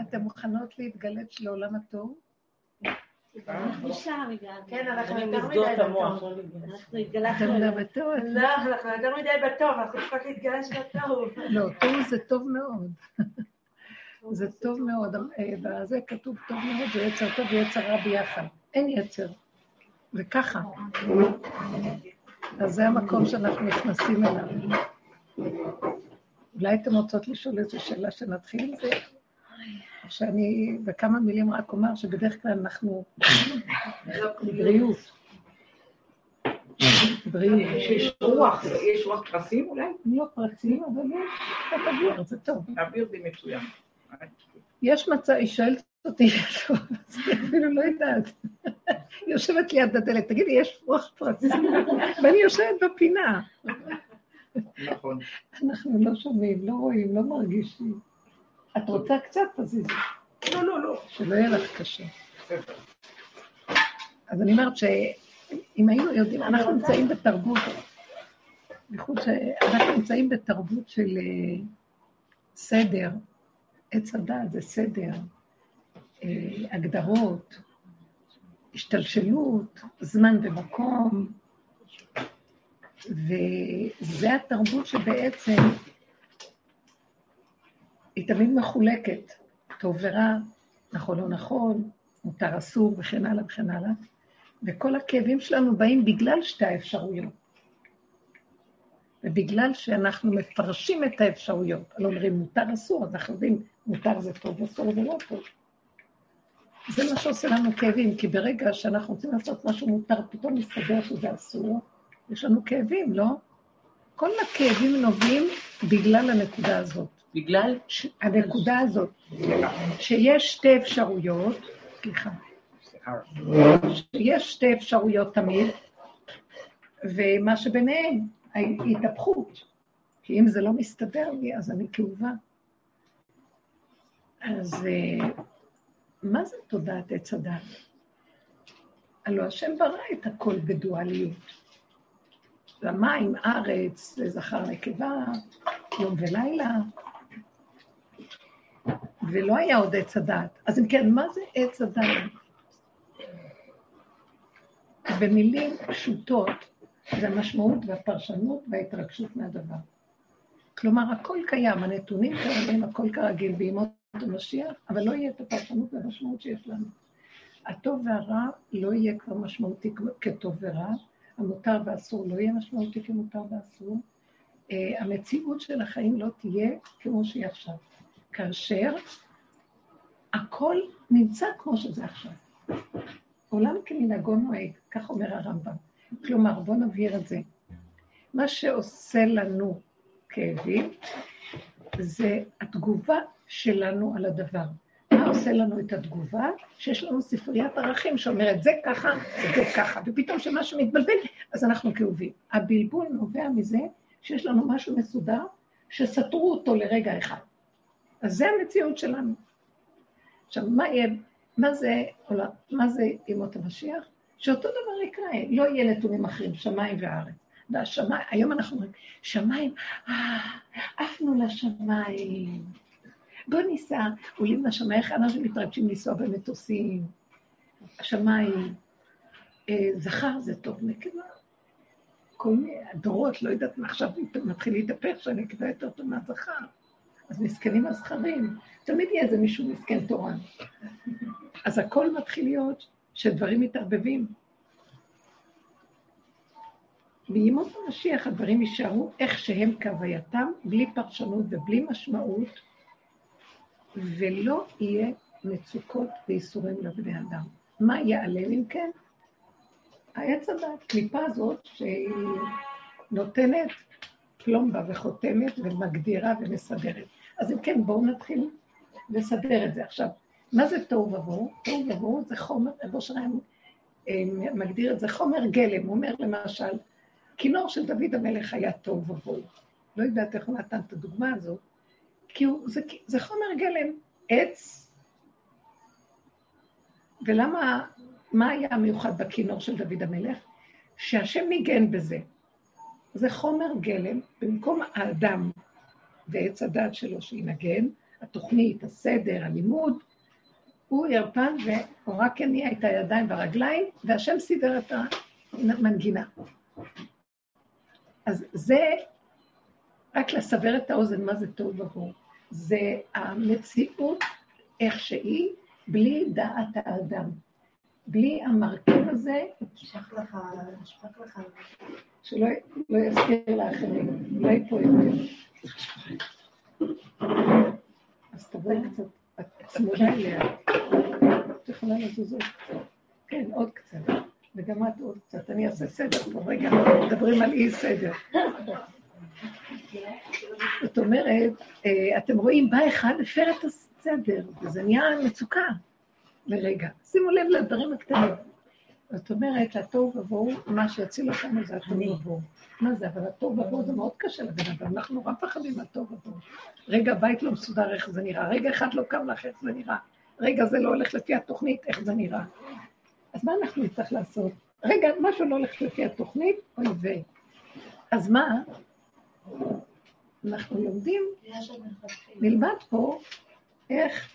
אתן מוכנות להתגלת לעולם הטוב? כן, אנחנו יותר מדי בטוב. אנחנו התגלחנו. בטוב? לא, אנחנו יותר מדי בטוב, אנחנו צריכות להתגלש בטוב. לא, טוב זה טוב מאוד. זה טוב מאוד, וזה כתוב טוב מאוד, זה יצר טוב ויצר רע ביחד. אין יצר. וככה. אז זה המקום שאנחנו נכנסים אליו. אולי אתם רוצות לשאול איזו שאלה שנתחיל עם זה? שאני בכמה מילים רק אומר שבדרך כלל אנחנו בריאות. בריאות. שיש רוח, יש רוח פרסים אולי? לא פרסים, אבל יש אוויר, זה טוב. אוויר זה מצוין. יש מצב, היא שואלת אותי, אפילו לא יודעת. יושבת ליד הדלת, תגידי, יש רוח פרסים? ואני יושבת בפינה. נכון. אנחנו לא שומעים, לא רואים, לא מרגישים. את רוצה קצת? תזיזי. לא, לא, לא. שלא יהיה לך קשה. אז אני אומרת שאם היינו יודעים, אנחנו נמצאים בתרבות, בייחוד שאנחנו נמצאים בתרבות של אה, סדר, עץ הדת זה סדר, אה, הגדרות, השתלשלות, זמן ומקום, וזה התרבות שבעצם היא תמיד מחולקת, טוב ורע, נכון או נכון, מותר אסור וכן הלאה וכן הלאה, וכל הכאבים שלנו באים בגלל שתי האפשרויות. ובגלל שאנחנו מפרשים את האפשרויות, לא אומרים מותר אסור, אז אנחנו יודעים מותר זה טוב, אסור זה לא טוב. זה מה שעושה לנו כאבים, כי ברגע שאנחנו רוצים לעשות משהו מותר, פתאום מסתבר שזה אסור, יש לנו כאבים, לא? כל הכאבים נובעים בגלל הנקודה הזאת. בגלל? הנקודה הזאת, שיש שתי אפשרויות, סליחה, שיש שתי אפשרויות תמיד, ומה שביניהם, ההתהפכות, כי אם זה לא מסתדר לי, אז אני כאובה. אז אה, מה זה תודעת עץ הדת? הלוא השם ברא את הכל בדואליות. למים, ארץ, לזכר נקבה, יום ולילה, ולא היה עוד עץ הדת. אז אם כן, מה זה עץ הדת? במילים פשוטות, זה המשמעות והפרשנות וההתרגשות מהדבר. כלומר, הכל קיים, הנתונים קיימים, הכל כרגיל בימות המשיח, אבל לא יהיה את הפרשנות והמשמעות שיש לנו. הטוב והרע לא יהיה כבר משמעותי כטוב ורע, המותר והאסור לא יהיה משמעותי כמותר ואסור, uh, המציאות של החיים לא תהיה כמו שהיא עכשיו. כאשר הכל נמצא כמו שזה עכשיו. עולם כמנהגו נוהג, כך אומר הרמב"ם. כלומר, בואו נבהיר את זה. מה שעושה לנו כאבים זה התגובה שלנו על הדבר. עושה לנו את התגובה? שיש לנו ספריית ערכים שאומרת זה ככה, זה ככה, ופתאום כשמשהו מתבלבל, אז אנחנו כאובים. הבלבול נובע מזה שיש לנו משהו מסודר, שסתרו אותו לרגע אחד. אז זה המציאות שלנו. עכשיו, מה יהיה, מה זה, מה זה ימות המשיח? שאותו דבר יקרה, לא יהיה נתונים אחרים, שמיים וארץ. והשמיים, היום אנחנו אומרים, שמיים, אה, עפנו לשמיים. בוא ניסע, עולים לשמיים, איך אנשים מתרגשים לנסוע במטוסים, השמיים, אה, זכר זה טוב, נקבה. כל מיני הדורות, לא יודעת מה עכשיו מתחיל להתהפך, שהנקבה יותר טוב מהזכר. אז מסכנים הזכרים. תמיד יהיה איזה מישהו מסכן תורן. אז הכל מתחיל להיות שדברים מתערבבים. בימות המשיח הדברים יישארו איך שהם כהווייתם, בלי פרשנות ובלי משמעות, ולא יהיה מצוקות וייסורים לבני אדם. מה ייעלם אם כן? העץ הדת, הקליפה הזאת שהיא נותנת פלומבה וחותמת ומגדירה ומסדרת. אז אם כן, בואו נתחיל לסדר את זה. עכשיו, מה זה תוהו ובוהו? תוהו ובוהו זה חומר, רבו שלהם מגדיר את זה חומר גלם. הוא אומר למשל, כינור של דוד המלך היה תוהו ובוהו. לא יודעת איך הוא נתן את הדוגמה הזאת, כי הוא, זה, זה חומר גלם, עץ. ולמה, מה היה המיוחד בכינור של דוד המלך? שהשם ניגן בזה. זה חומר גלם, במקום האדם ועץ הדת שלו שינגן, התוכנית, הסדר, הלימוד, הוא ירפן והוא רק הניע את הידיים והרגליים, והשם סידר את המנגינה. אז זה, רק לסבר את האוזן, מה זה טוב עבור. זה המציאות איך שהיא, בלי דעת האדם. בלי המרכיב הזה, נשפך לך, נשפך לך. שלא לא יזכיר לאחרים, לא ייפול יותר. אז תבואי קצת, את צמודה אליה. את יכולה לזוז עוד קצת. כן, עוד קצת. וגם את עוד קצת. אני אעשה סדר פה. רגע, מדברים על אי סדר. זאת אומרת, אה, אתם רואים, בא אחד, הפר את הסדר, וזה נהיה מצוקה לרגע. שימו לב לדברים הקטנים. זאת אומרת, התוהו ובוהו, מה שיציל אותנו זה התוהו ובוהו. מה זה? אבל התוהו ובוהו זה מאוד קשה לבן אדם, אנחנו נורא פחדים מהתוהו ובוהו. רגע, בית לא מסודר, איך זה נראה? רגע אחד לא קם לך, איך זה נראה? רגע, זה לא הולך לפי התוכנית, איך זה נראה? אז מה אנחנו נצטרך לעשות? רגע, משהו לא הולך לפי התוכנית, אוי ויי. אז מה? אנחנו לומדים, נלמד פה איך...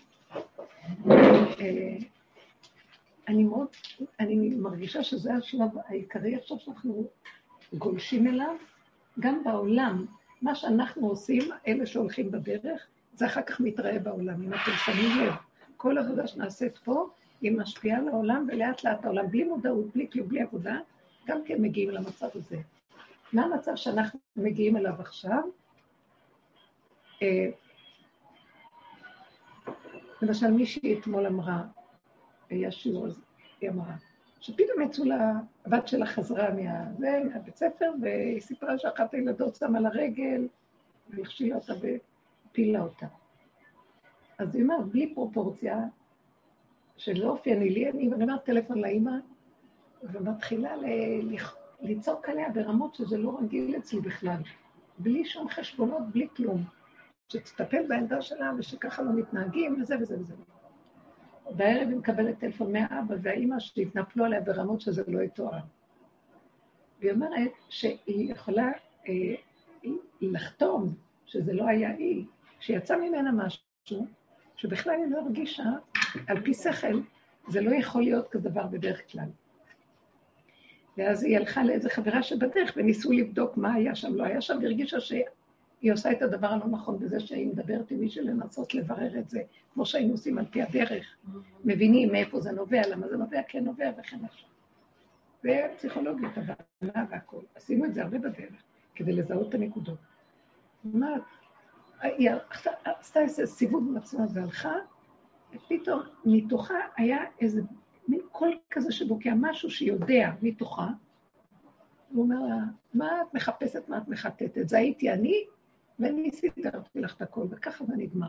אה, אני מאוד, אני מרגישה שזה השלב העיקרי עכשיו שאנחנו גולשים אליו, גם בעולם. מה שאנחנו עושים, אלה שהולכים בדרך, זה אחר כך מתראה בעולם, אם אתם שמים לב. כל עבודה שנעשית פה, היא משפיעה על העולם, ולאט לאט העולם, בלי מודעות, בלי כלום, בלי עבודה, גם כן מגיעים למצב הזה. מה המצב שאנחנו מגיעים אליו עכשיו? אה, למשל, מישהי אתמול אמרה, היה שיעור, היא אמרה, שפתאום יצאו לה, הבת שלה חזרה מה, מהבית ספר, והיא סיפרה שאחת הילדות שמה לה רגל, והכשילה אותה והפילה אותה. אז היא אומרת, בלי פרופורציה, שלא אופייני לי, אני אומרת טלפון לאימא, ומתחילה לצעוק עליה ברמות שזה לא רגיל אצלי בכלל. בלי שום חשבונות, בלי כלום. שתטפל בעמדה שלה ושככה לא מתנהגים וזה וזה וזה. בערב היא מקבלת טלפון מהאבא והאימא שהתנפלו עליה ברמות שזה לא יתואר. והיא אומרת שהיא יכולה אה, לחתום שזה לא היה היא, שיצא ממנה משהו שבכלל היא לא הרגישה, על פי שכל, זה לא יכול להיות כדבר בדרך כלל. ואז היא הלכה לאיזה חברה שבדרך וניסו לבדוק מה היה שם, לא היה שם, והרגישה שהיא עושה את הדבר הלא נכון בזה שהיא מדברת עם מישהו לנסות לברר את זה, כמו שהיינו עושים על פי הדרך. מבינים מאיפה זה נובע, למה זה נובע, כן נובע וכן עכשיו. ופסיכולוגית, הבנה והכול. עשינו את זה הרבה בדרך, כדי לזהות את הנקודות. מה, היא עשתה איזה סיבוב עם עצמה והלכה, ופתאום מתוכה היה איזה מין קול כזה שבוקע משהו שיודע מתוכה. הוא אומר לה, מה את מחפשת, מה את מחטטת? זה הייתי אני, ואני סידרתי לך את הכל, וככה זה נגמר.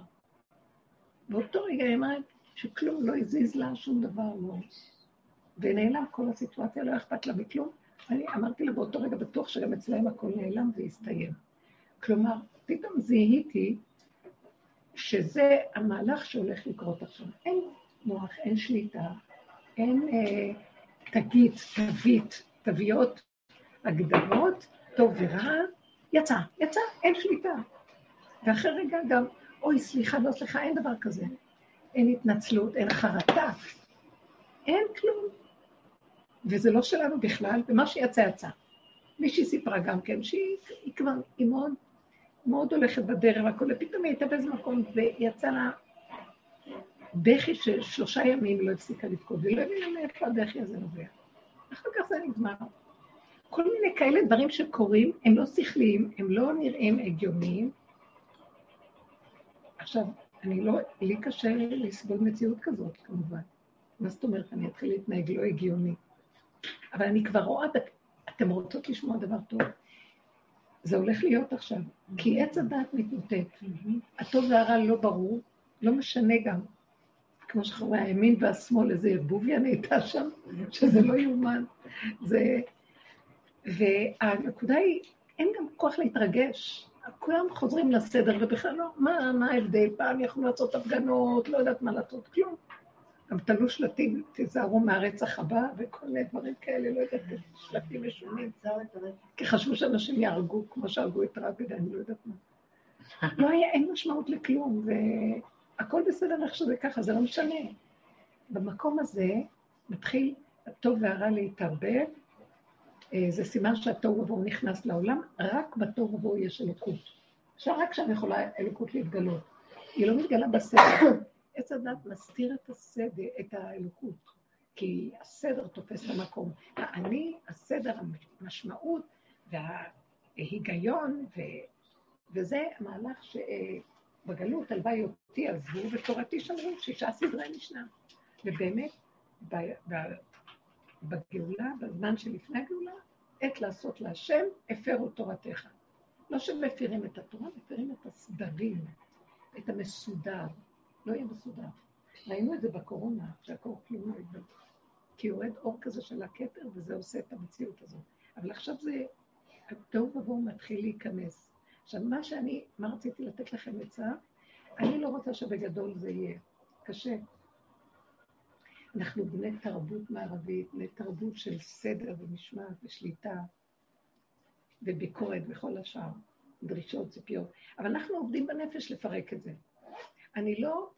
באותו רגע היא אמרת שכלום לא הזיז לה, שום דבר לא. ונעלם כל הסיטואציה, לא אכפת לה מכלום. אני אמרתי לה באותו רגע, בטוח שגם אצלהם הכל נעלם והסתיים. כלומר, פתאום זיהיתי שזה המהלך שהולך לקרות עכשיו. אין מוח, אין שליטה, אין אה, תגית, תווית, תוויות, הגדרות, טוב ורע, יצא, יצא, אין שליטה. ואחרי רגע גם, אוי, סליחה, לא סליחה, אין דבר כזה. אין התנצלות, אין חרטה, אין כלום. וזה לא שלנו בכלל, ומה שיצא, יצא. מישהי סיפרה גם כן שהיא כבר, היא מאוד, מאוד הולכת בדרך והכול, ופתאום היא הייתה באיזה מקום, ויצא לה בכי של שלושה ימים לא הפסיקה לבכות, ולא הבינה מאיפה הבכי הזה נובע. אחר כך זה נגמר. כל מיני כאלה דברים שקורים, הם לא שכליים, הם לא נראים הגיוניים. עכשיו, אני לא, לי קשה לסבול מציאות כזאת, כמובן. מה זאת אומרת, אני אתחיל להתנהג לא הגיוני. אבל אני כבר רואה, אתם רוצות לשמוע דבר טוב? זה הולך להיות עכשיו, כי עץ הדעת מתמוטט. הטוב והרע לא ברור, לא משנה גם. כמו שחברי הימין והשמאל, איזה ערבוביה נהייתה שם, שזה לא יאומן. זה... והנקודה היא, אין גם כוח להתרגש. כולם חוזרים לסדר, ובכלל לא, מה, מה ההבדל? פעם יכולנו לעשות הפגנות, לא יודעת מה לעשות, כלום. גם תלו שלטים, תיזהרו מהרצח הבא, וכל מיני דברים כאלה, לא יודעת, שלטים משונים. כי חשבו שאנשים יהרגו, כמו שהרגו את רבין, אני לא יודעת מה. לא היה, אין משמעות לכלום, והכל בסדר איך שזה ככה, זה לא משנה. במקום הזה מתחיל הטוב והרע להתערבב, אה, זה סימן שהטוב ובואו נכנס לעולם, רק בטוב ובואו יש אלוקות. עכשיו רק שם יכולה אלוקות להתגלות. היא לא מתגלה בסדר. עץ הדת מסתיר את הסדר, את האלוקות, כי הסדר תופס את המקום. האני, הסדר, המשמעות וההיגיון, ו... וזה המהלך שבגלות, הלוואי אותי עזבו, ותורתי שמרו שישה סדרי משנה. ובאמת, בגאולה, בזמן שלפני הגאולה, עת לעשות להשם, הפרו תורתך. לא שמפירים את התורה, מפירים את הסדרים, את המסודר. לא יהיה מסודר. ראינו את זה בקורונה, שהקור כלום לא יבוא. כי יורד אור כזה של הכתר, וזה עושה את המציאות הזאת. אבל עכשיו זה, התוהו ובוהו מתחיל להיכנס. עכשיו, מה שאני, מה רציתי לתת לכם עצה? אני לא רוצה שבגדול זה יהיה קשה. אנחנו בני תרבות מערבית, בני תרבות של סדר ומשמעת ושליטה וביקורת וכל השאר, דרישות, ציפיות. אבל אנחנו עובדים בנפש לפרק את זה. אני לא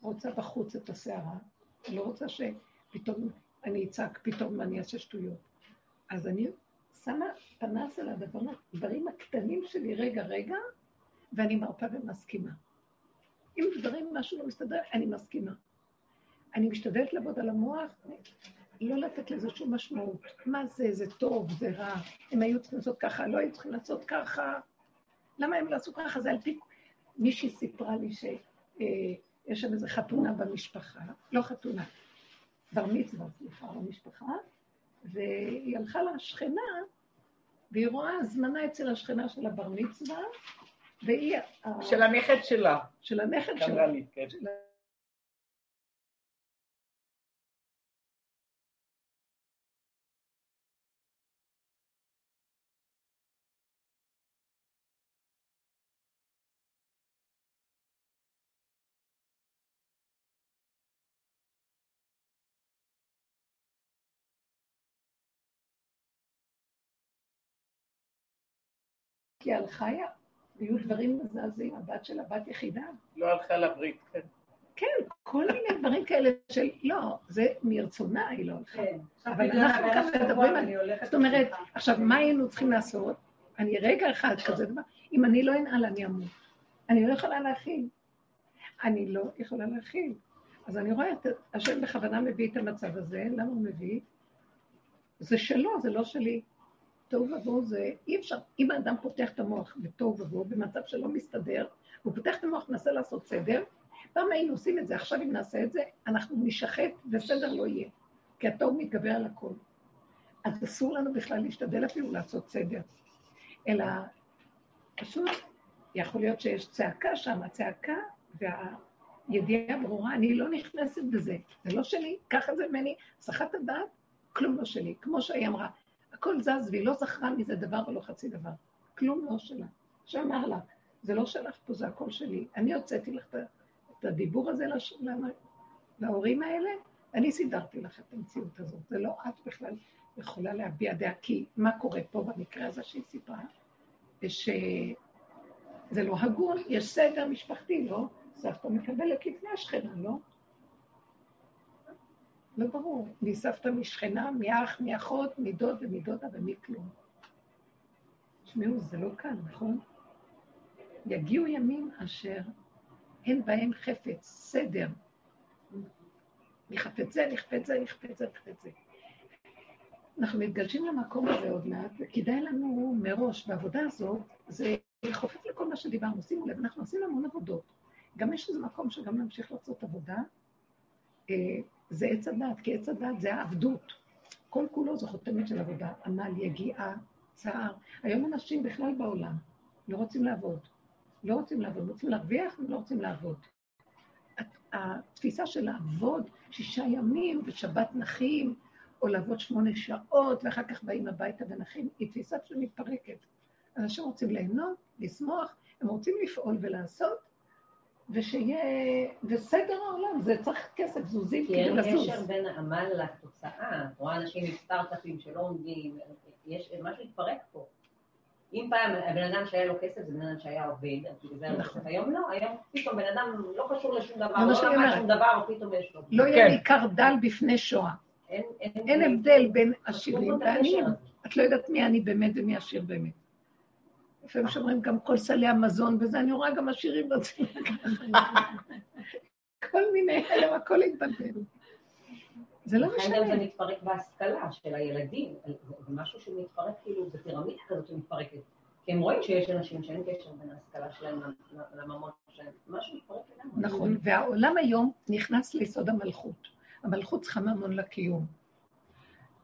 רוצה בחוץ את הסערה, אני לא רוצה שפתאום אני אצעק, פתאום אני אעשה שטויות. אז אני שמה פנס על הדברים הקטנים שלי רגע רגע, ואני מרפה ומסכימה. אם דברים, משהו לא מסתדר, אני מסכימה. אני משתדלת לעבוד על המוח, לא לתת לזה שום משמעות. מה זה, זה טוב, זה רע, הם היו צריכים לעשות ככה, לא היו צריכים לעשות ככה. למה הם לא עשו ככה? זה על פי... מישהי סיפרה לי שיש אה, שם איזו חתונה במשפחה, לא חתונה, בר מצווה, סליחה, במשפחה, והיא הלכה לשכנה, והיא רואה הזמנה אצל השכנה של הבר מצווה, והיא... של הנכד שלה. של הנכד שלה. כן. כי היא הלכה, היו דברים מזעזעים, הבת שלה בת יחידה. לא הלכה לברית, כן. כן, כל מיני דברים כאלה של, לא, זה מרצונה היא לא הלכה. כן. אבל אנחנו ככה מדברים על... זאת אומרת, עכשיו, מה היינו צריכים לעשות? אני רגע אחד כזה דבר, אם אני לא אנעל, אני אמות. אני לא יכולה להכיל. אני לא יכולה להכיל. אז אני רואה את השם בכוונה מביא את המצב הזה, למה הוא מביא? זה שלו, זה לא שלי. תוהו ובוהו זה, אי אפשר, אם האדם פותח את המוח בתוהו ובוהו, במצב שלא מסתדר, הוא פותח את המוח, מנסה לעשות סדר, פעם היינו עושים את זה, עכשיו אם נעשה את זה, אנחנו נשחט וסדר לא יהיה, כי התוהו מתגבר על הכל. אז אסור לנו בכלל להשתדל אפילו לעשות סדר, אלא פשוט יכול להיות שיש צעקה שם, הצעקה והידיעה ברורה, אני לא נכנסת בזה, זה לא שלי, ככה זה ממני, הסחת הדעת, כלום לא שלי. כמו שהיא אמרה, הכל זז והיא לא זכרה מזה דבר ולא חצי דבר. כלום לא שלה. שאמר לה, זה לא שלך פה, זה הכל שלי. אני הוצאתי לך את הדיבור הזה לש... להורים האלה, אני סידרתי לך את המציאות הזאת. זה לא את בכלל יכולה להביע דעה, כי מה קורה פה במקרה הזה שהיא סיפרה? שזה לא הגון, יש סדר משפחתי, לא? סבתא מקבלת לפני השכנה, לא? לא ברור. מסבתא, משכנה, מאח, מאחות, מדוד ומדודה ומכלום. תשמעו, זה לא כאן, נכון? יגיעו ימים אשר אין בהם חפץ, סדר. נכפת זה, נכפת זה, נכפת זה, נכפת זה. אנחנו מתגלשים למקום הזה עוד מעט, וכדאי לנו מראש, בעבודה הזאת, זה חופף לכל מה שדיברנו. שימו לב, אנחנו עושים המון עבודות. גם יש איזה מקום שגם נמשיך לעשות עבודה, אה, זה עץ הדת, כי עץ הדת זה העבדות. כל כולו זו חותמת של עבודה, עמל, יגיעה, צער. היום אנשים בכלל בעולם לא רוצים לעבוד. לא רוצים לעבוד, רוצים להרוויח ולא רוצים לעבוד. התפיסה של לעבוד שישה ימים ושבת נחים, או לעבוד שמונה שעות, ואחר כך באים הביתה ונחים, היא תפיסה שמתפרקת. אנשים רוצים ליהנות, לשמוח, הם רוצים לפעול ולעשות, ושיהיה, וסדר העולם, זה צריך כסף, זוזים כדי לזוז. כי אין קשר בין העמל לתוצאה. את רואה אנשים עם סטארט-אפים שלא עומדים, יש משהו התפרק פה. אם פעם הבן אדם שהיה לו כסף זה בן אדם שהיה עובד, נכון. היום לא, היום פתאום בן אדם לא קשור לשום דבר, לא למד שום דבר, פתאום יש לו. לא יהיה לי עיקר דל בפני שואה. אין הבדל בין עשירים ועניים. את לא יודעת מי אני באמת ומי עשיר באמת. לפעמים שאומרים גם כל סלי המזון וזה, אני רואה גם עשירים רוצים כל מיני, אלה, הכל התבלבל. זה לא משנה. זה מתפרק בהשכלה של הילדים, זה משהו שמתפרק כאילו בפירמידה כזאת שמתפרקת. כי הם רואים שיש אנשים שאין קשר בין ההשכלה שלהם לממון שלהם, משהו מתפרק לגמרי. נכון, והעולם היום נכנס ליסוד המלכות. המלכות צריכה ממון לקיום.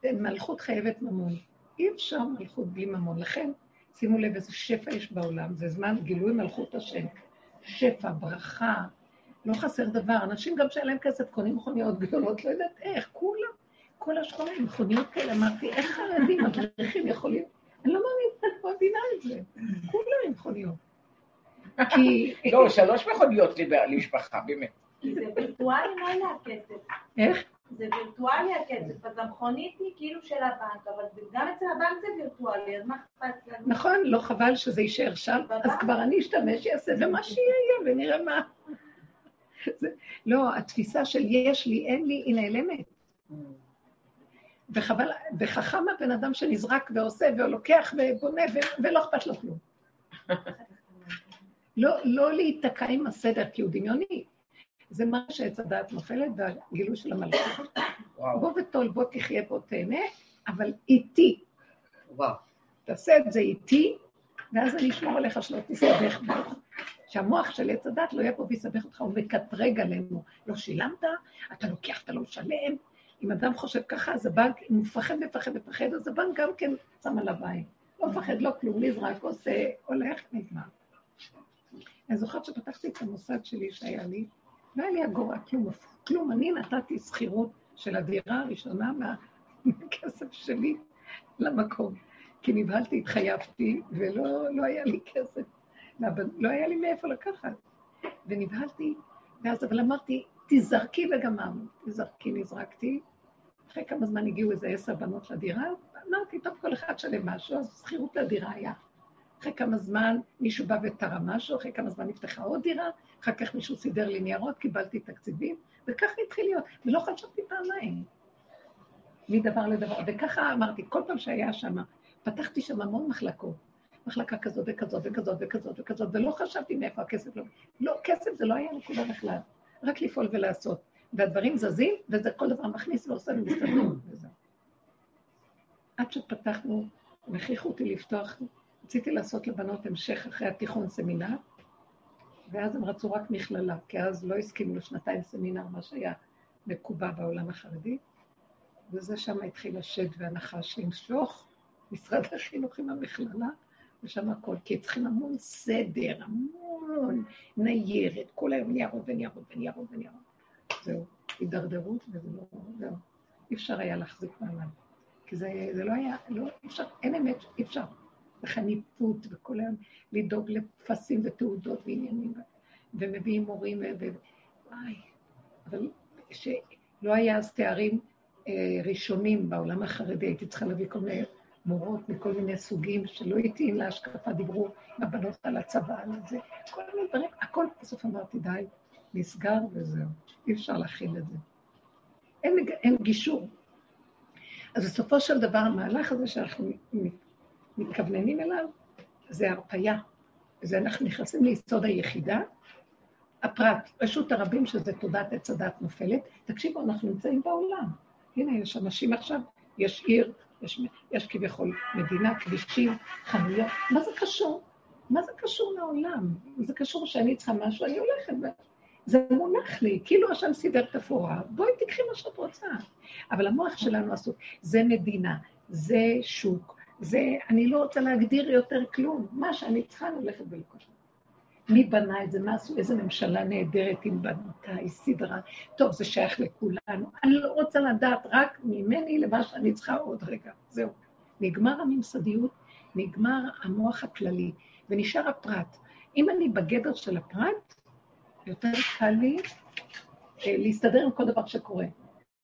מלכות חייבת ממון. אי אפשר מלכות בלי ממון. לכן, שימו לב איזה שפע יש בעולם, זה זמן גילוי מלכות השם. שפע, ברכה, לא חסר דבר. אנשים גם שאין להם כסף קונים מכוניות גדולות, לא יודעת איך, כולם, כל השכונה עם מכוניות כאלה. אמרתי, איך חרדים, אברכים יכולים... אני לא מאמינה, אני לא מבינה את זה. כולם עם מכוניות. כי... לא, שלוש מכוניות למשפחה, באמת. זה וירטואלי, לא היה כסף. איך? זה וירטואלי הכסף, אז המכונית היא כאילו של הבנק, אבל גם אצל הבנק זה וירטואלי, אז מה אכפת לנו? נכון, לא חבל שזה יישאר שם, אז כבר אני אשתמש, אעשה, ומה שיהיה, ונראה מה. לא, התפיסה של יש לי, אין לי, היא נעלמת. וחבל, וחכם הבן אדם שנזרק ועושה ולוקח ובונה ולא אכפת לו כלום. לא, לא להיתקע עם הסדר, כי הוא דמיוני. זה מה שעץ הדעת נופלת והגילוי של המלכות. בוא וטול, בוא תחיה, בוא תהנה, אבל איתי. וואו. תעשה את זה איתי, ואז אני אשמור עליך שלא תסתבך בו. שהמוח של עץ הדת לא יהיה פה ויסבך אותך, הוא מקטרג עלינו. לא שילמת, אתה לוקח, אתה לא משלם. אם אדם חושב ככה, אז הבנק, אם הוא מפחד, מפחד, מפחד, אז הבנק גם כן שם עליו עין. לא מפחד, לא כלום, נזרק, עושה, הולך, נגמר. אני זוכרת שפתחתי את המוסד שלי שהיה לי, לא היה לי אגורה, כלום, כלום. אני נתתי שכירות של הדירה הראשונה מהכסף שלי למקום. כי נבהלתי, התחייבתי, ולא לא היה לי כסף. לא היה לי מאיפה לקחת. ונבהלתי, ואז אבל אמרתי, תזרקי וגמרנו. תזרקי, נזרקתי. אחרי כמה זמן הגיעו איזה עשר בנות לדירה, אמרתי, טוב, כל אחד שלם משהו, אז שכירות לדירה היה. אחרי כמה זמן מישהו בא ותרם משהו, אחרי כמה זמן נפתחה עוד דירה, אחר כך מישהו סידר לי ניירות, קיבלתי תקציבים, וככה התחיל להיות, ולא חשבתי פעמיים. מדבר לדבר, וככה אמרתי, כל פעם שהיה שם, פתחתי שם המון מחלקות. מחלקה כזאת וכזאת וכזאת וכזאת וכזאת, ולא חשבתי מאיפה הכסף לא... לא, כסף זה לא היה נקודה בכלל, רק לפעול ולעשות. והדברים זזים, וזה כל דבר מכניס ועושה ומסתדרים, וזהו. עד שפתחנו, והכריחו אותי לפתוח רציתי לעשות לבנות המשך אחרי התיכון סמינר, ואז הם רצו רק מכללה, כי אז לא הסכימו לשנתיים סמינר, מה שהיה מקובע בעולם החרדי, וזה שם התחיל השד והנחש למשוך, משרד החינוך עם המכללה, ושם הכל, כי צריכים המון סדר, המון ניירת, כל היום ניירות וניירות וניירות וניירות. זהו, הידרדרות וזה לא, זהו. אי אפשר היה להחזיק מעמד. כי זה, זה לא היה, לא, אי אפשר, אין אמת, אי אפר. וחניפות, וכל היום לדאוג לפסים ותעודות ועניינים, ומביאים מורים, ו... וואי, אבל שלא היה אז תארים אה, ראשונים בעולם החרדי, הייתי צריכה להביא כל מיני מורות מכל מיני סוגים שלא התאים להשקפה, דיברו הבנות על הצבא, על זה, כל מיני דברים, הכל בסוף אמרתי, די, נסגר וזהו, אי אפשר להכיל את זה. אין, אין גישור. אז בסופו של דבר, המהלך הזה שאנחנו מתכווננים אליו, זה הרפייה. זה אנחנו נכנסים ליסוד היחידה, הפרט, רשות הרבים, שזה תודעת עץ הדת נופלת. תקשיבו, אנחנו נמצאים בעולם. הנה, יש אנשים עכשיו, יש עיר, יש, יש כביכול מדינה, כבישים, חנויות. מה זה קשור? מה זה קשור לעולם? זה קשור שאני צריכה משהו, אני הולכת. זה מונח לי, כאילו השם סידר תפאורה, בואי תקחי מה שאת רוצה. אבל המוח שלנו עסוק, זה מדינה, זה שוק, זה, אני לא רוצה להגדיר יותר כלום. מה שאני צריכה, אני הולכת ולוקחת. מי בנה את זה? מה עשו? איזה ממשלה נהדרת עם בנתה, היא סדרה. טוב, זה שייך לכולנו. אני לא רוצה לדעת רק ממני למה שאני צריכה עוד רגע. זהו. נגמר הממסדיות, נגמר המוח הכללי, ונשאר הפרט. אם אני בגדר של הפרט, יותר קל לי אה, להסתדר עם כל דבר שקורה.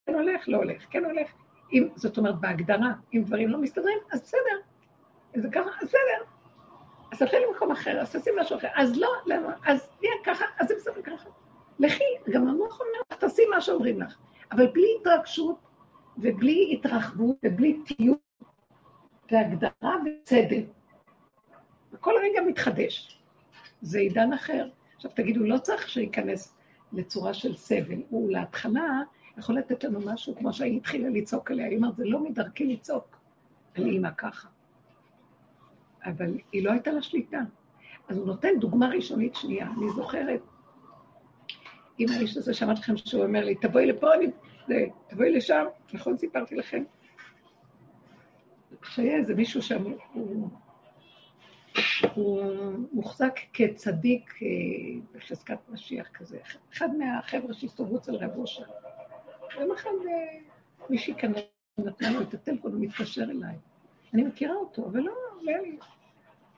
כן הולך, לא הולך, כן הולך, אם, זאת אומרת, בהגדרה, אם דברים לא מסתדרים, אז בסדר. אם זה ככה, אז בסדר. אז תלכי למקום אחר, אז תעשי משהו אחר. אז לא, למה? אז תהיה ככה, אז זה בסדר ככה. לכי, גם המוח אומר לך, תעשי מה שאומרים לך. אבל בלי התרגשות ובלי התרחבות ובלי תיוג והגדרה וצדק. וכל רגע מתחדש. זה עידן אחר. עכשיו תגידו, לא צריך שייכנס לצורה של סבל. הוא להתחלה יכול לתת לנו משהו, כמו שהיא התחילה לצעוק עליה. היא אומרת, זה לא מדרכי לצעוק על אימא ככה. אבל היא לא הייתה לה שליטה. אז הוא נותן דוגמה ראשונית שנייה. אני זוכרת, עם האיש הזה שאמרתי לכם שהוא אומר לי, תבואי לפה, אני... תבואי לשם, נכון סיפרתי לכם? שהיה איזה מישהו שם, הוא, הוא מוחזק כצדיק אה, בחזקת משיח כזה, אחד מהחבר'ה שהסתובבו אצל רב אושר. יום אחד אה, מישהי כאן נתנה לו את הטלפון, הוא מתקשר אליי. אני מכירה אותו, אבל לא, לא לי...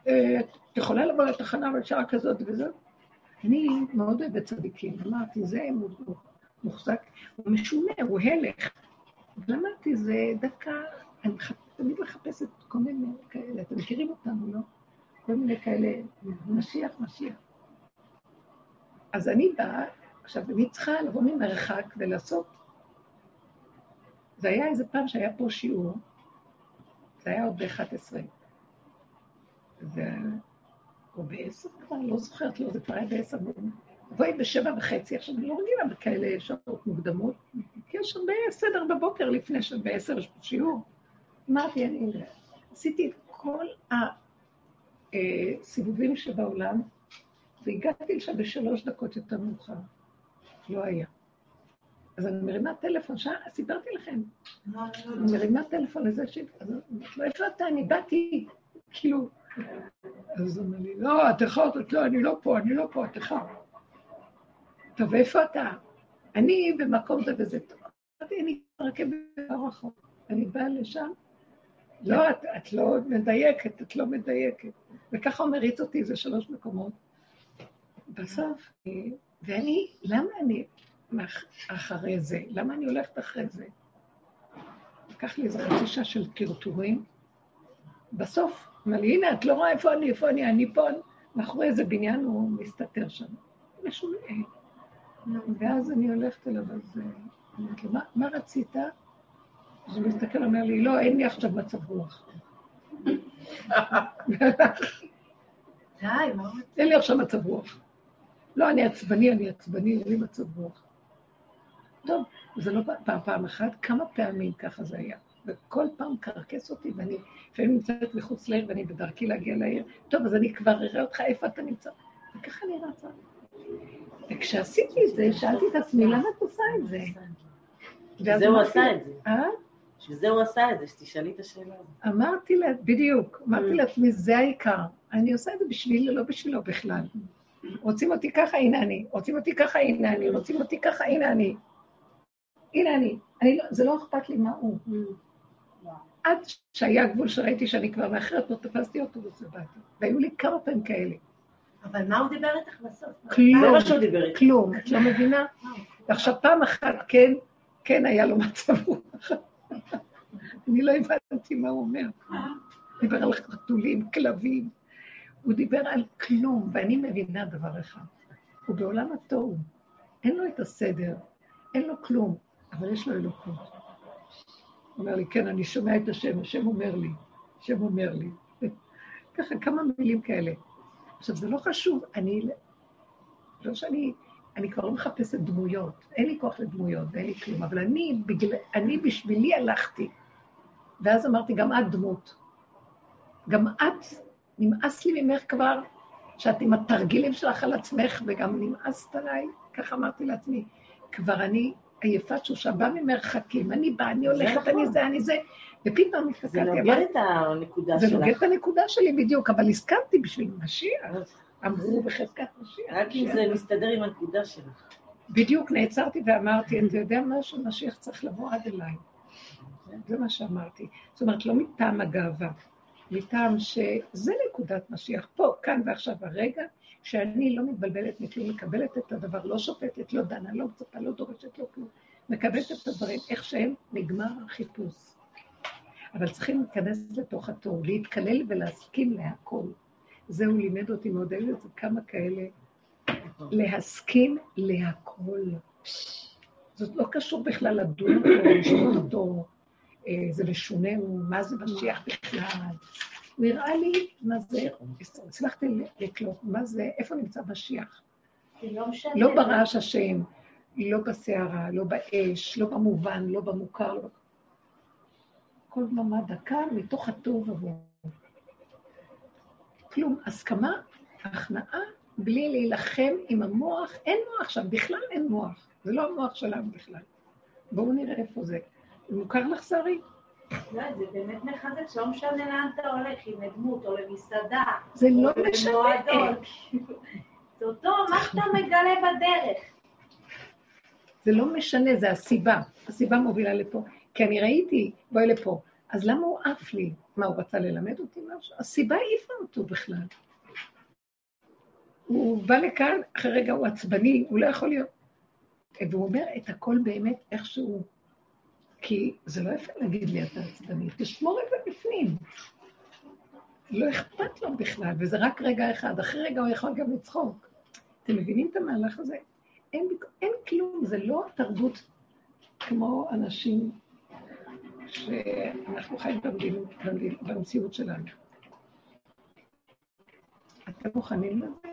אה, את יכולה לבוא לתחנה בשעה כזאת וזאת? אני מאוד אוהבת צדיקים, אמרתי, זה מוחזק, הוא משונה, הוא הלך. אבל זה דווקא, אני תמיד מחפשת כל מיני כאלה, אתם מכירים אותנו, לא? כל מיני כאלה, משיח, משיח. אז אני באה, עכשיו, אני צריכה לבוא ממרחק ולעשות... זה היה איזה פעם שהיה פה שיעור, זה היה עוד ב-11. או בעשר כבר, לא זוכרת, לא, זה כבר היה בעשר. בואי בשבע וחצי, עכשיו אני לא רגילה בכאלה שעות מוקדמות, כי יש הרבה סדר בבוקר לפני שבעשר יש פה שיעור. אמרתי, אני עשיתי את כל הסיבובים שבעולם, והגעתי לשם בשלוש דקות יותר מאוחר. לא היה. אז אני מרימה טלפון, שעה, סיפרתי לכם. אני מרימה טלפון לזה ש... אז לא, איפה אתה? אני באתי, כאילו... אז הוא אומר לי, לא, את איכות, את לא, אני לא פה, אני לא פה, את איכות. טוב, איפה אתה? אני במקום זה וזה טוב. אמרתי, אני ברכבת רחוק. אני באה לשם, לא, את, את לא מדייקת, את לא מדייקת. וככה הוא מריץ אותי איזה שלוש מקומות. בסוף, ואני, למה אני אחרי זה? למה אני הולכת אחרי זה? לקח לי איזה חצי שעה של טרטורים. בסוף, אמר לי, הנה, את לא רואה איפה אני, איפה אני, אני פה, מאחורי איזה בניין הוא מסתתר שם. משונה. ואז אני הולכת אליו, אז אני אומרת לו, מה רצית? אז הוא מסתכל, אומר לי, לא, אין לי עכשיו מצב רוח. די, מה אין לי עכשיו מצב רוח. לא, אני עצבני, אני עצבני, אין לי מצב רוח. טוב, זה לא פעם, פעם אחת, כמה פעמים ככה זה היה. וכל פעם קרקס אותי, ואני לפעמים נמצאת מחוץ לעיר ואני בדרכי להגיע לעיר. טוב, אז אני כבר אראה אותך איפה אתה נמצא. וככה אני רצה. וכשעשיתי את זה, שאלתי את עצמי, למה את עושה את זה? בשביל זה הוא עשה את זה. אה? בשביל זה הוא עשה את זה, שתשאלי את השאלה הזאת. אמרתי לה, בדיוק, אמרתי mm. לעצמי, זה העיקר. אני עושה את זה בשבילי, לא בשבילו בכלל. רוצים אותי ככה, הנה אני. רוצים אותי ככה, הנה אני. רוצים אותי ככה, הנה אני. הנה אני. אני לא, זה לא אכפת לי מה הוא. Mm. עד שהיה גבול שראיתי שאני כבר מאחרת, לא תפסתי אותו ובאתי. והיו לי כמה פעמים כאלה. אבל מה הוא דיבר איתך בסוף? כלום, כלום, את לא מבינה? ועכשיו פעם אחת כן, כן היה לו מצב רוח. אני לא הבנתי מה הוא אומר. דיבר על חתולים, כלבים. הוא דיבר על כלום, ואני מבינה דבר אחד. הוא בעולם התוהו. אין לו את הסדר, אין לו כלום, אבל יש לו אלוקות. הוא אומר לי, כן, אני שומע את השם, השם אומר לי, השם אומר לי. ככה, כמה מילים כאלה. עכשיו, זה לא חשוב, אני... לא שאני... אני כבר לא מחפשת דמויות, אין לי כוח לדמויות ואין לי כלום, אבל אני, בגלל, אני בשבילי הלכתי. ואז אמרתי, גם את דמות. גם את, נמאס לי ממך כבר, שאת עם התרגילים שלך על עצמך, וגם נמאסת עליי, ככה אמרתי לעצמי. כבר אני עייפה תשושה, באה ממרחקים, אני באה, אני הולכת, אני נכון. זה, אני זה, ופתאום התפקדתי. זה נוגד את הנקודה שלך. זה נוגד את הנקודה שלי בדיוק, אבל הסכמתי בשביל משיח. אמרו בחזקת משיח. רק אם זה מסתדר עם הנקודה שלך. בדיוק, נעצרתי ואמרתי, אתה יודע משהו, משיח צריך לבוא עד אליי. זה מה שאמרתי. זאת אומרת, לא מטעם הגאווה, מטעם שזה נקודת משיח, פה, כאן ועכשיו, הרגע שאני לא מתבלבלת מכלום, מקבלת את הדבר, לא שופטת, לא דנה, לא מצפה, לא דורשת, לא כלום. מקבלת את הדברים איך שהם, נגמר החיפוש. אבל צריכים להיכנס לתוך התור, להתקלל ולהסכים להכל. זה הוא לימד אותי מאוד, היו לזה כמה כאלה, להסכים להכל. זאת לא קשור בכלל לדון אותו, אותו, אה, זה משונה, מה זה משיח בכלל. הראה לי מה זה, הצלחתי לקלוט, מה זה, איפה נמצא משיח. לא, לא ברעש השם, לא בסערה, לא באש, לא במובן, לא במוכר. לא... כל דממה דקה מתוך הטוב עבור. כלום, הסכמה, הכנעה, בלי להילחם עם המוח, אין מוח שם, בכלל אין מוח. זה לא המוח שלנו בכלל. בואו נראה איפה זה. מוכר לך, שרי? לא, זה באמת מחזק, שלא משנה לאן אתה הולך, אם לדמות או למסעדה. זה לא משנה. זה אותו, מה שאתה מגלה בדרך. זה לא משנה, זה הסיבה. הסיבה מובילה לפה. כי אני ראיתי, בואי לפה. אז למה הוא עף לי? מה, הוא רצה ללמד אותי משהו? הסיבה העיפה אותו בכלל. הוא בא לכאן, אחרי רגע הוא עצבני, הוא לא יכול להיות. והוא אומר את הכל באמת איכשהו, כי זה לא יפה להגיד לי אתה עצבני, תשמור את זה בפנים. לא אכפת לו בכלל, וזה רק רגע אחד, אחרי רגע הוא יכול גם לצחוק. אתם מבינים את המהלך הזה? אין, אין כלום, זה לא תרבות כמו אנשים שאנחנו חיים במדינות, במציאות שלנו. אתם מוכנים לזה?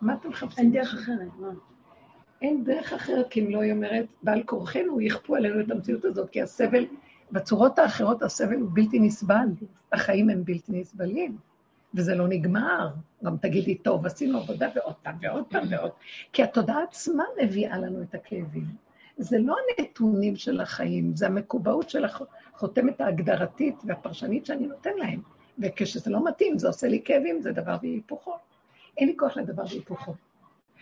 מה אתם מחפשים? אין דרך אחרת, מה? אין דרך אחרת, כי אם לא, היא אומרת, בעל כורחנו יכפו עלינו את המציאות הזאת, כי הסבל, בצורות האחרות הסבל הוא בלתי נסבל, החיים הם בלתי נסבלים, וזה לא נגמר. גם תגידי, טוב, עשינו עבודה ועוד פעם ועוד פעם ועוד, כי התודעה עצמה מביאה לנו את הכאבים. זה לא הנתונים של החיים, זה המקובעות של החותמת ההגדרתית והפרשנית שאני נותן להם. וכשזה לא מתאים, זה עושה לי כאבים, זה דבר והיפוכו. אין לי כוח לדבר והיפוכו.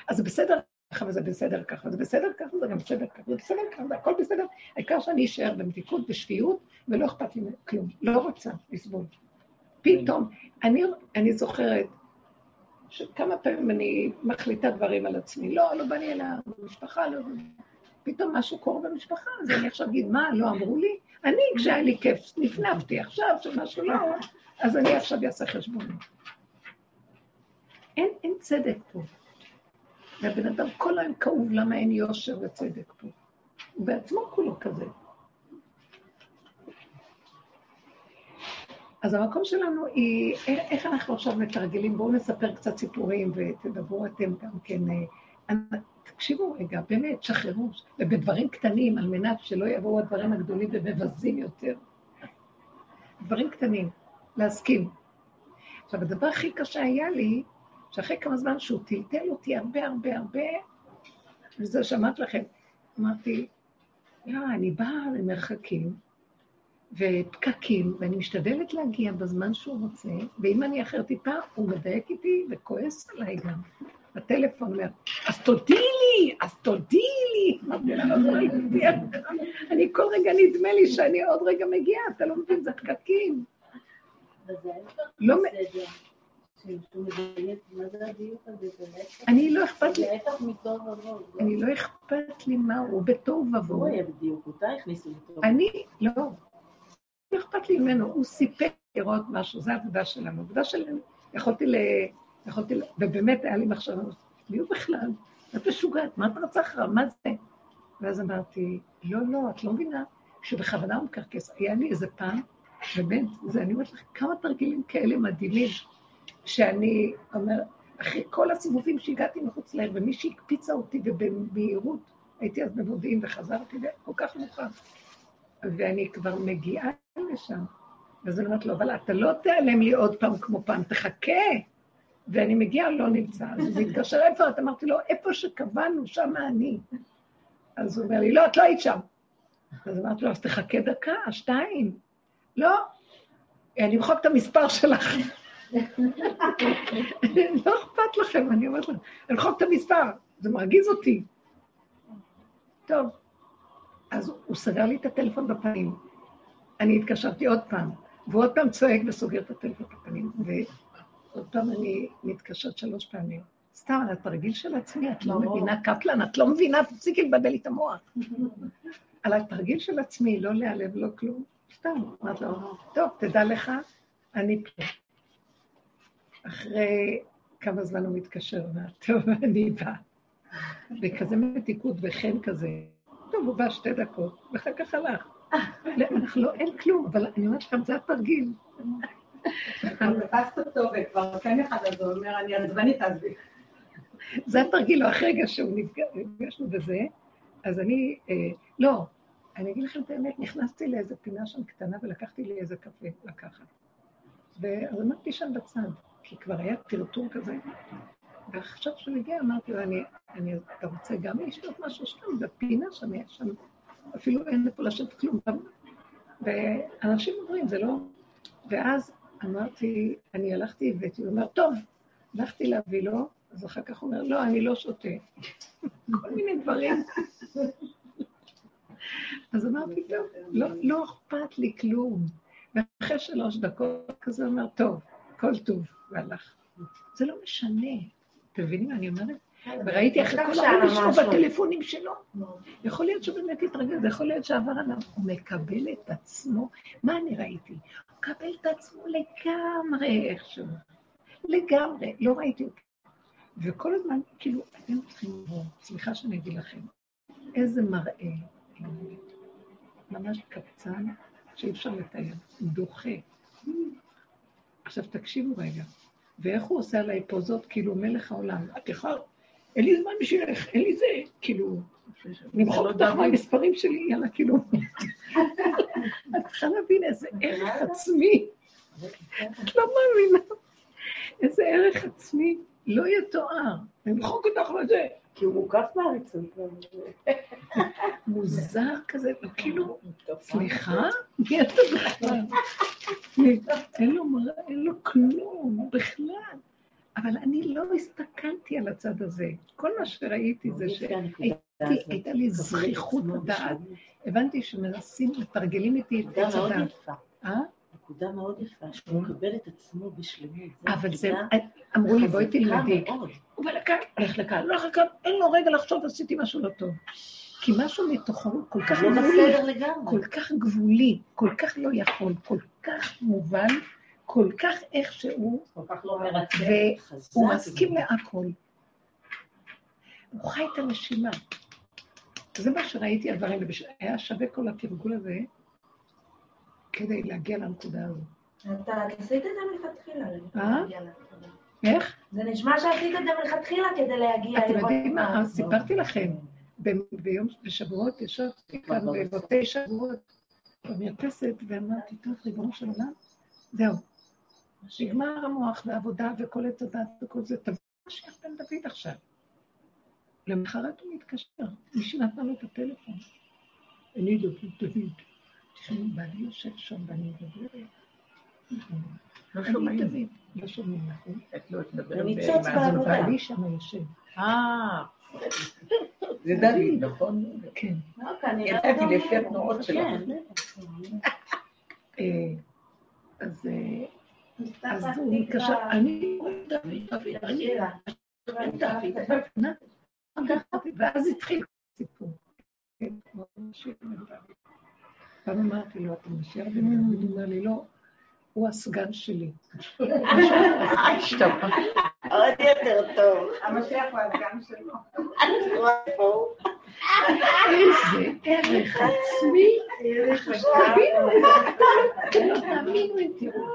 אז בסדר ככה וזה בסדר ככה, זה בסדר ככה, זה גם בסדר ככה, זה בסדר ככה, זה הכל בסדר. העיקר שאני אשאר במתיקות, בשפיות, ולא אכפת לי כלום. לא רוצה לסבול. פתאום, אני, אני זוכרת שכמה פעמים אני מחליטה דברים על עצמי. לא, לא בא לי אל המשפחה, לא... פתאום משהו קורה במשפחה, אז אני עכשיו אגיד, מה, לא אמרו לי? אני, כשהיה לי כיף, נפנפתי עכשיו שמשהו לא, אז אני עכשיו אעשה חשבון. אין, אין צדק פה. והבן אדם כל היום כאוב למה אין יושר וצדק פה. הוא בעצמו כולו כזה. אז המקום שלנו היא, איך אנחנו עכשיו מתרגלים, בואו נספר קצת סיפורים ותדברו אתם גם כן. אה, תקשיבו רגע, באמת, שחררו, ובדברים קטנים, על מנת שלא יבואו הדברים הגדולים ומבזים יותר. דברים קטנים, להסכים. עכשיו, הדבר הכי קשה היה לי, שאחרי כמה זמן שהוא טלטל אותי הרבה הרבה הרבה, וזה שמעת לכם, אמרתי, יא, אני באה למרחקים ופקקים, ואני משתדלת להגיע בזמן שהוא רוצה, ואם אני אחר טיפה, הוא מדייק איתי וכועס עליי גם. בטלפון, אז תודי לי, אז תודי לי. אני כל רגע נדמה לי שאני עוד רגע מגיעה, אתה לא מבין, זה פקקים. לא... אני לא אכפת לי, אני לא אכפת לי מה הוא, בתוהו ובוהו. אני, לא, לא אכפת לי ממנו, הוא סיפק לראות משהו, זו העבודה שלנו. העבודה שלנו, יכולתי ל... יכולתי, ובאמת היה לי מחשבה, מי הוא בכלל? את משוגעת, מה את רצה אחריו? מה זה? ואז אמרתי, לא, לא, את לא מבינה שבכוונה הוא מקרקס. היה לי איזה פעם, באמת, זה, אני אומרת לך, כמה תרגילים כאלה מדהימים, שאני אומר, אחרי כל הסיבובים שהגעתי מחוץ לעיר, ומישהי הקפיצה אותי, ובמהירות, הייתי אז במודיעין וחזרתי, כל כך מאוחר. ואני כבר מגיעה לשם. ואז אני אומרת לו, אבל אתה לא תיעלם לי עוד פעם כמו פעם, תחכה. ואני מגיעה, לא נמצא. אז הוא מתקשר, איפה את? אמרתי לו, איפה שקבענו, שם אני. אז הוא אומר לי, לא, את לא היית שם. אז אמרתי לו, אז תחכה דקה, שתיים. לא, אני אמחוק את המספר שלך. לא אכפת לכם, אני אומרת לכם, אני אמחוק את המספר, זה מרגיז אותי. טוב, אז הוא סגר לי את הטלפון בפנים. אני התקשרתי עוד פעם, והוא עוד פעם צועק וסוגר את הטלפון בפנים. עוד פעם אני מתקשרת שלוש פעמים. סתם, על התרגיל של עצמי, את לא מבינה, קפלן, את לא מבינה, תפסיקי לבלבל לי את המוח. על התרגיל של עצמי, לא להיעלב, לא כלום, סתם. אמרת לו, טוב, תדע לך, אני פה. אחרי כמה זמן הוא מתקשר, אומר, טוב, אני בא. וכזה מתיקות וחן כזה. טוב, הוא בא שתי דקות, ואחר כך הלך. אנחנו לא, אין כלום, אבל אני אומרת לכם, זה התרגיל. תפסת אותו וכבר כן אחד, אז הוא אומר, אני עצבנית, תעזבי. זה התרגיל, או אחרי רגע שהוא נפגשנו בזה, אז אני, אה, לא, אני אגיד לכם את האמת, נכנסתי לאיזה פינה שם קטנה ולקחתי לי איזה קפה לקחת. ואז אמרתי שם בצד, כי כבר היה טרטור כזה. ועכשיו כשהוא הגיע, אמרתי לו, אני, אני, אתה רוצה גם לשתות משהו שם? בפינה שם, יש שם, אפילו אין לפה לשבת כלום. ואנשים אומרים, זה לא... ואז אמרתי, אני הלכתי הבאתי, הוא אומר, טוב, הלכתי להביא לו, אז אחר כך הוא אומר, לא, אני לא שותה. כל מיני דברים. אז אמרתי, טוב, לא, לא אכפת לי כלום. ואחרי שלוש דקות כזה אומר, טוב, כל טוב, והלך. זה לא משנה. אתם מבינים מה אני אומרת? וראיתי אחרי כל היום יש בטלפונים שלו. יכול להיות שהוא באמת התרגל, זה יכול להיות שעבר עליו. הוא מקבל את עצמו. מה אני ראיתי? הוא מקבל את עצמו לגמרי איכשהו. לגמרי, לא ראיתי אותו. וכל הזמן, כאילו, אתם צריכים לראות, סליחה שאני אגיד לכם, איזה מראה, ממש קבצן, שאי אפשר לתאר, דוחה. עכשיו תקשיבו רגע, ואיך הוא עושה עליי פוזות, כאילו מלך העולם, את יכולה, אין לי זמן בשבילך, אין לי זה, כאילו, נמחוק אותך מהמספרים שלי, יאללה, כאילו. את צריכה להבין איזה ערך עצמי. את לא מאמינה. איזה ערך עצמי לא יתואר. נמחוק אותך לזה. כי הוא מוקף בארצות. מוזר כזה, כאילו, סליחה? מי אתה בכלל? אין לו כלום בכלל. אבל אני לא הסתכלתי על הצד הזה. כל מה שראיתי זה שהייתה לי זכיחות בדעת. הבנתי שמנסים, מתרגלים איתי את עץ הדעת. נקודה מאוד יפה, שהוא מקבל את עצמו בשלמות. אבל זה, אמרו לי, בואי תלמדי. הוא בא לכאן, הולך לכאן, לא לכאן, אין לו רגע לחשוב, עשיתי משהו לא טוב. כי משהו מתוכו כל כך לא גבולי, כל כך גבולי, כל כך לא יכול, כל כך מובן, כל כך איכשהו, לא והוא מסכים להכל. הוא חי את הנשימה. זה מה שראיתי הדברים, היה שווה כל התרגול הזה, כדי להגיע לנקודה הזאת. אתה עשית את זה מלכתחילה. אה? איך? זה נשמע שעשית את זה מלכתחילה כדי להגיע... אתם יודעים מה? סיפרתי לכם. ביום, בשבועות ישבתי כאן בבתי שבועות במרפסת ואמרתי, טוב, ריבונו של עולם, זהו. נגמר המוח והעבודה וכל עץ הדת וכל זה, תבוא משיח בן דוד עכשיו. למחרת הוא מתקשר, מישהי נתנה לו את הטלפון. אני דוד, דוד. תשמעו, בעלי יושב שם ואני מדברת. לא שומעים. לא שומעים, נכון? את לא תדברת. אני ניצוץ בעבודה. בעלי שם יושב. אה, זה דוד, נכון? כן. ידעתי לפי התנועות שלו. אז אז הוא מתקשר, אני דוד, דוד, ואז התחיל סיפור. פעם אמרתי לו, אתה משאיר בן דוד? הוא אומר לי, לא, הוא הסגן שלי. עוד יותר טוב. המשיח הוא הסגן שלו. איזה ערך עצמי. תאמינו לי, תראו.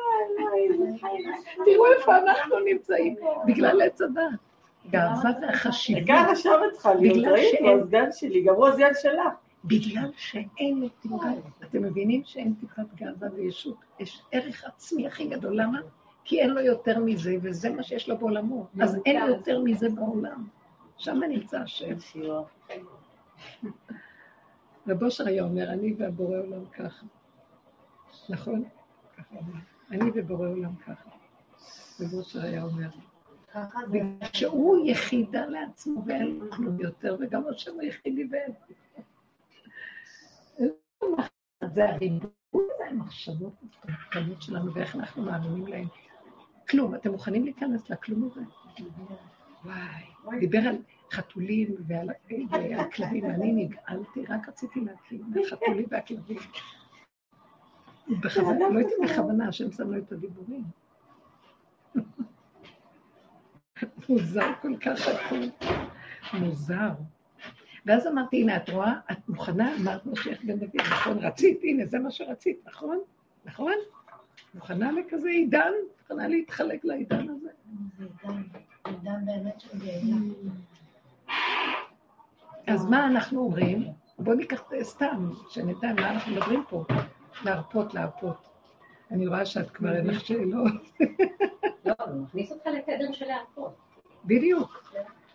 תראו איפה אנחנו נמצאים, בגלל עץ הדת. גם עכשיו את צריכה להיות, ראית, הוא הסגן שלי, גם הוא הסגן שלך. בגלל שאין לו טיפת, אתם מבינים שאין טיפת גאווה וישות, יש ערך עצמי הכי גדול, למה? כי אין לו יותר מזה, וזה מה שיש לו בעולמו, אז אין לו יותר מזה בעולם. שם נמצא השם. רב אושר היה אומר, אני והבורא עולם ככה. נכון? ככה אומר. אני ובורא עולם ככה. רב אושר היה אומר. שהוא יחידה לעצמו ואין לו כלום יותר, וגם השם היחידי ואין. זה הריבוי, זה המחשבות הקטנות שלנו ואיך אנחנו מאמינים להם. כלום, אתם מוכנים להיכנס לכלום הזה? וואי, דיבר על חתולים ועל כלבים, אני נגעלתי, רק רציתי להתחיל מהחתולים והכלבים. בכוונה, לא הייתי בכוונה, השם שם לו את הדיבורים. מוזר כל כך הכול. מוזר. ואז אמרתי, הנה, את רואה? את מוכנה? אמרת משיח בן דוד, נכון? רצית, הנה, זה מה שרצית, נכון? נכון? מוכנה לכזה עידן? מוכנה להתחלק לעידן הזה? זה עידן באמת של גאולה. אז מה אנחנו אומרים? בואו ניקח סתם, שנדע מה אנחנו מדברים פה. להרפות, להרפות. אני רואה שאת כבר אין לך שאלות. לא, הוא מכניס אותך לתדר של להרפות. בדיוק.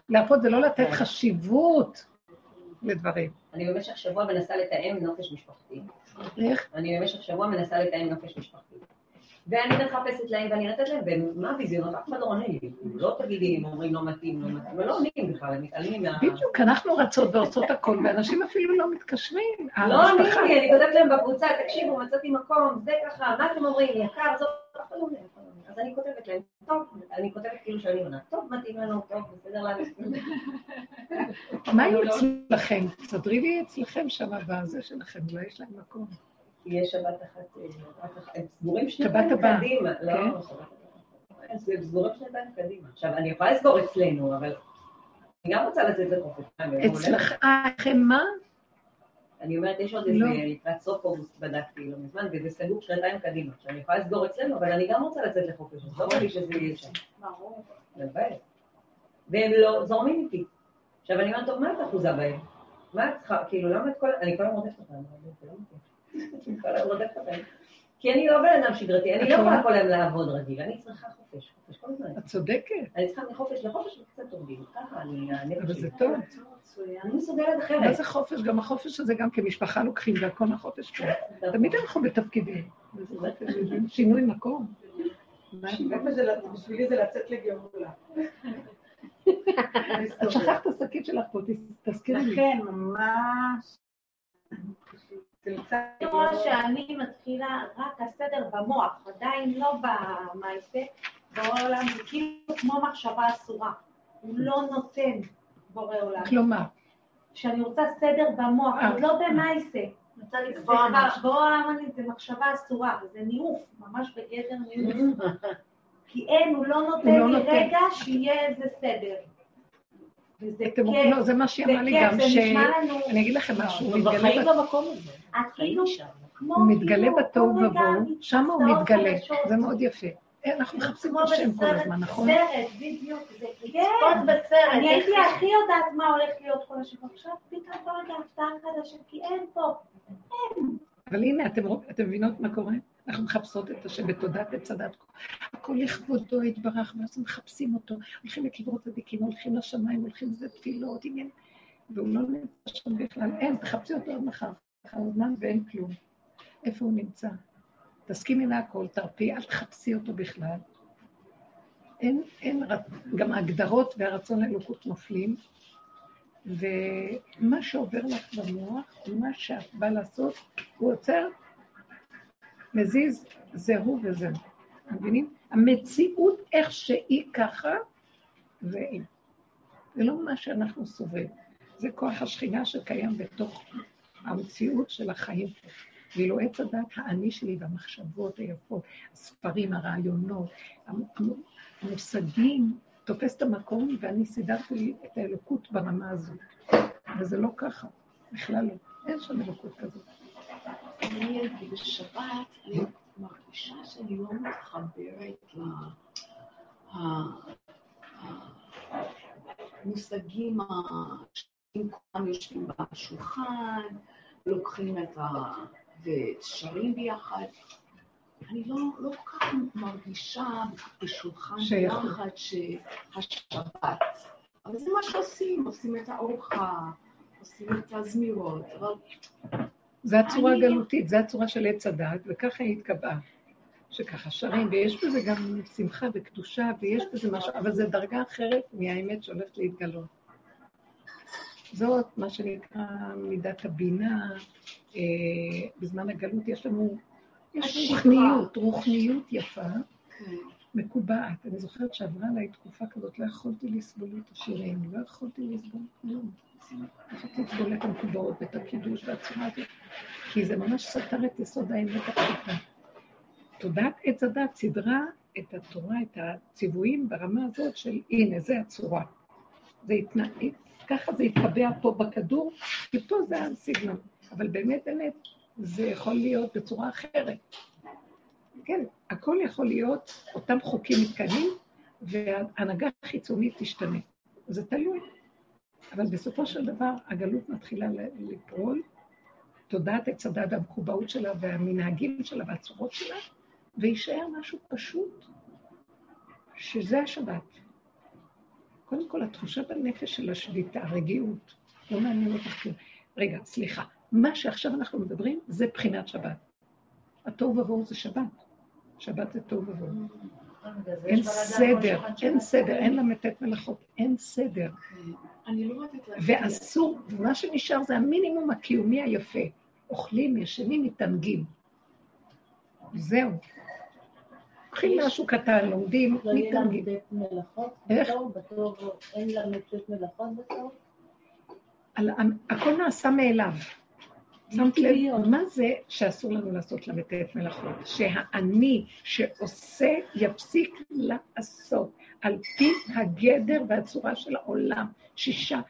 להרפות זה לא לתת. חשיבות לדברים. אני במשך שבוע מנסה לתאם נופש משפחתי. איך? אני במשך שבוע מנסה לתאם נופש משפחתי. ואני מחפשת להם ואני נותנת להם, ומה הוויזיונות? אף אחד לא עונה לי. לא תגידי אם אומרים לא מתאים, לא מתאים, ולא עונים בכלל, הם מתעלמים מה... בדיוק, אנחנו רצות ועושות הכל, ואנשים אפילו לא מתקשרים. לא עונים לי, אני כותבת להם בקבוצה, תקשיבו, מצאתי מקום, זה ככה, מה אתם אומרים, יקר, זאת... לא אני כותבת להם, טוב, אני כותבת כאילו שאני עונה, טוב, מתאים לנו, טוב, בסדר לנו. מה יהיה אצלכם? תסדרי לי אצלכם שם בזה שלכם, אולי יש להם מקום. יש שבת אחת, הם סגורים שנתיים קדימה. לא, כן. הם סגורים שנתיים קדימה. עכשיו, אני יכולה לסגור אצלנו, אבל אני גם רוצה לצאת לחופש. אצלכם מה? אני אומרת, יש עוד איזה, לא. לקראת סוף אוגוסט בדקתי לא מזמן, וזה סגור שנתיים קדימה. עכשיו, אני יכולה לסגור אצלנו, אבל אני גם רוצה לצאת לחופש, אז לא לי שזה יהיה שם. ברור. והם לא זורמים איתי. עכשיו, אני אומרת, טוב, מה את אחוזה בהם? מה את צריכה, כאילו, למה את כל... אני כל הזמן רודפת אותם, זה לא מתאים. כי אני לא בן אדם שגרתי, אני לא יכולה כל היום לעבוד רגיל, אני צריכה חופש, חופש כל הזמן. את צודקת. אני צריכה מחופש לחופש וקצת עובדים, ככה אני... אבל זה טוב. אני מסוגלת אחרת. מה זה חופש? גם החופש הזה גם כמשפחה לוקחים, והכל מהחופש פה. תמיד אנחנו בתפקידים. שינוי מקום. בשבילי זה לצאת לגאולה. את שכחת את השקית שלך פה, תזכירי לי. כן, ממש. אני רואה שאני מתחילה רק הסדר במוח, עדיין לא במעשה, בעולם זה כאילו כמו מחשבה אסורה. הוא לא נותן בורא עולם. כלומר? כשאני רוצה סדר במוח, לא במעשה. רוצה לקבוע משהו. בורא עולם זה מחשבה אסורה, וזה ניאוף, ממש בגדר ניאוף. כי אין, הוא לא נותן לא לי רגע שיהיה איזה סדר. וזה כיף. לא, זה מה שהיא אמרה לי גם, ש... אני אגיד לכם משהו, הוא מתגלה במקום הזה. כאילו, הוא מתגלה בתוהו ובוהו, שם הוא מתגלה, זה מאוד יפה. אה, אנחנו מחפשים את השם כל הזמן, נכון? בסרט, בדיוק, זה לצפות בסרט. אני הייתי הכי יודעת מה הולך להיות כל השבוע, עכשיו פתאום כל רגע הפתעה חדשה, כי אין פה, אין. אבל הנה, אתם מבינות מה קורה? אנחנו מחפשות את השם בתודעת עץ הדת. הכל לכבודו יתברך, ואז מחפשים אותו, הולכים לקברות צדיקים, הולכים לשמיים, הולכים לזה תפילות, עניין, והוא לא נמצא שם בכלל. אין, תחפשי אותו עד מחר, אחר זמן ואין כלום. איפה הוא נמצא? תסכימי להכל, תרפי, אל תחפשי אותו בכלל. אין, אין, גם ההגדרות והרצון לאלוקות נופלים, ומה שעובר לך במוח, מה שאת באה לעשות, הוא עוצר מזיז, זה הוא וזהו. מבינים? המציאות איך שהיא ככה, זה זה לא מה שאנחנו סובלים. זה כוח השכינה שקיים בתוך המציאות של החיים. ואילו עץ הדת האני שלי והמחשבות היפות, הספרים, הרעיונות, המושגים, תופס את המקום ואני סידרתי לי את האלוקות ברמה הזאת. וזה לא ככה, בכלל לא. אין שם אלוקות כזאת. אני הייתי בשבת, אני מרגישה שאני לא מתחברת למושגים אם כולם יושבים בשולחן, לוקחים את ה... ושרים ביחד. אני לא, לא כל כך מרגישה בשולחן ביחד שהשבת. אבל זה מה שעושים, עושים את הארוחה, עושים את הזמירות, אבל זה הצורה הגלותית, זה הצורה של עץ הדת, וככה היא התקבעה. שככה שרים, ויש בזה גם שמחה וקדושה, ויש בזה משהו, אבל זו דרגה אחרת מהאמת שהולכת להתגלות. זאת מה שנקרא מידת הבינה. אה, בזמן הגלות יש לנו, יש רוחניות, רוחניות יפה, כן. מקובעת. אני זוכרת שעברה עליי תקופה כזאת, לא יכולתי לסבול את השירים, לא יכולתי לסבול כלום. לסבול את המקובעות ואת הקידוש והצורה הזאת, כי זה ממש סתר את יסוד האמת הפשוטה. תודעת עץ הדת סידרה את התורה, את הציוויים ברמה הזאת של הנה, זה הצורה. זה התנא... ככה זה יתקבע פה בכדור, ופה זה הסגנון. אבל באמת, באמת, זה יכול להיות בצורה אחרת. כן, הכל יכול להיות, אותם חוקים מתקיימים, וההנהגה החיצונית תשתנה. זה תלוי. אבל בסופו של דבר הגלות מתחילה לפעול, תודעת עץ הדת המקובעות שלה והמנהגים שלה והצורות שלה, ויישאר משהו פשוט, שזה השבת. קודם כל, התחושה בנפש של השביתה, הרגיעות, לא מעניין אותך כלום. רגע, סליחה, מה שעכשיו אנחנו מדברים זה בחינת שבת. התוהו ובוהו זה שבת. שבת זה תוהו ובוהו. אין סדר, אין סדר, אין למתת מלאכות, אין סדר. לא ואסור, ומה שנשאר זה המינימום הקיומי היפה. אוכלים, ישנים, מתענגים. זהו. לוקחים משהו קטן, לומדים, מתענגים. איך? אין למתת מלאכות בתור? הכל נעשה מאליו. שמת לב, מה זה שאסור לנו לעשות ל"ט מלאכות? שהאני שעושה יפסיק לעשות על פי הגדר והצורה של העולם. שישה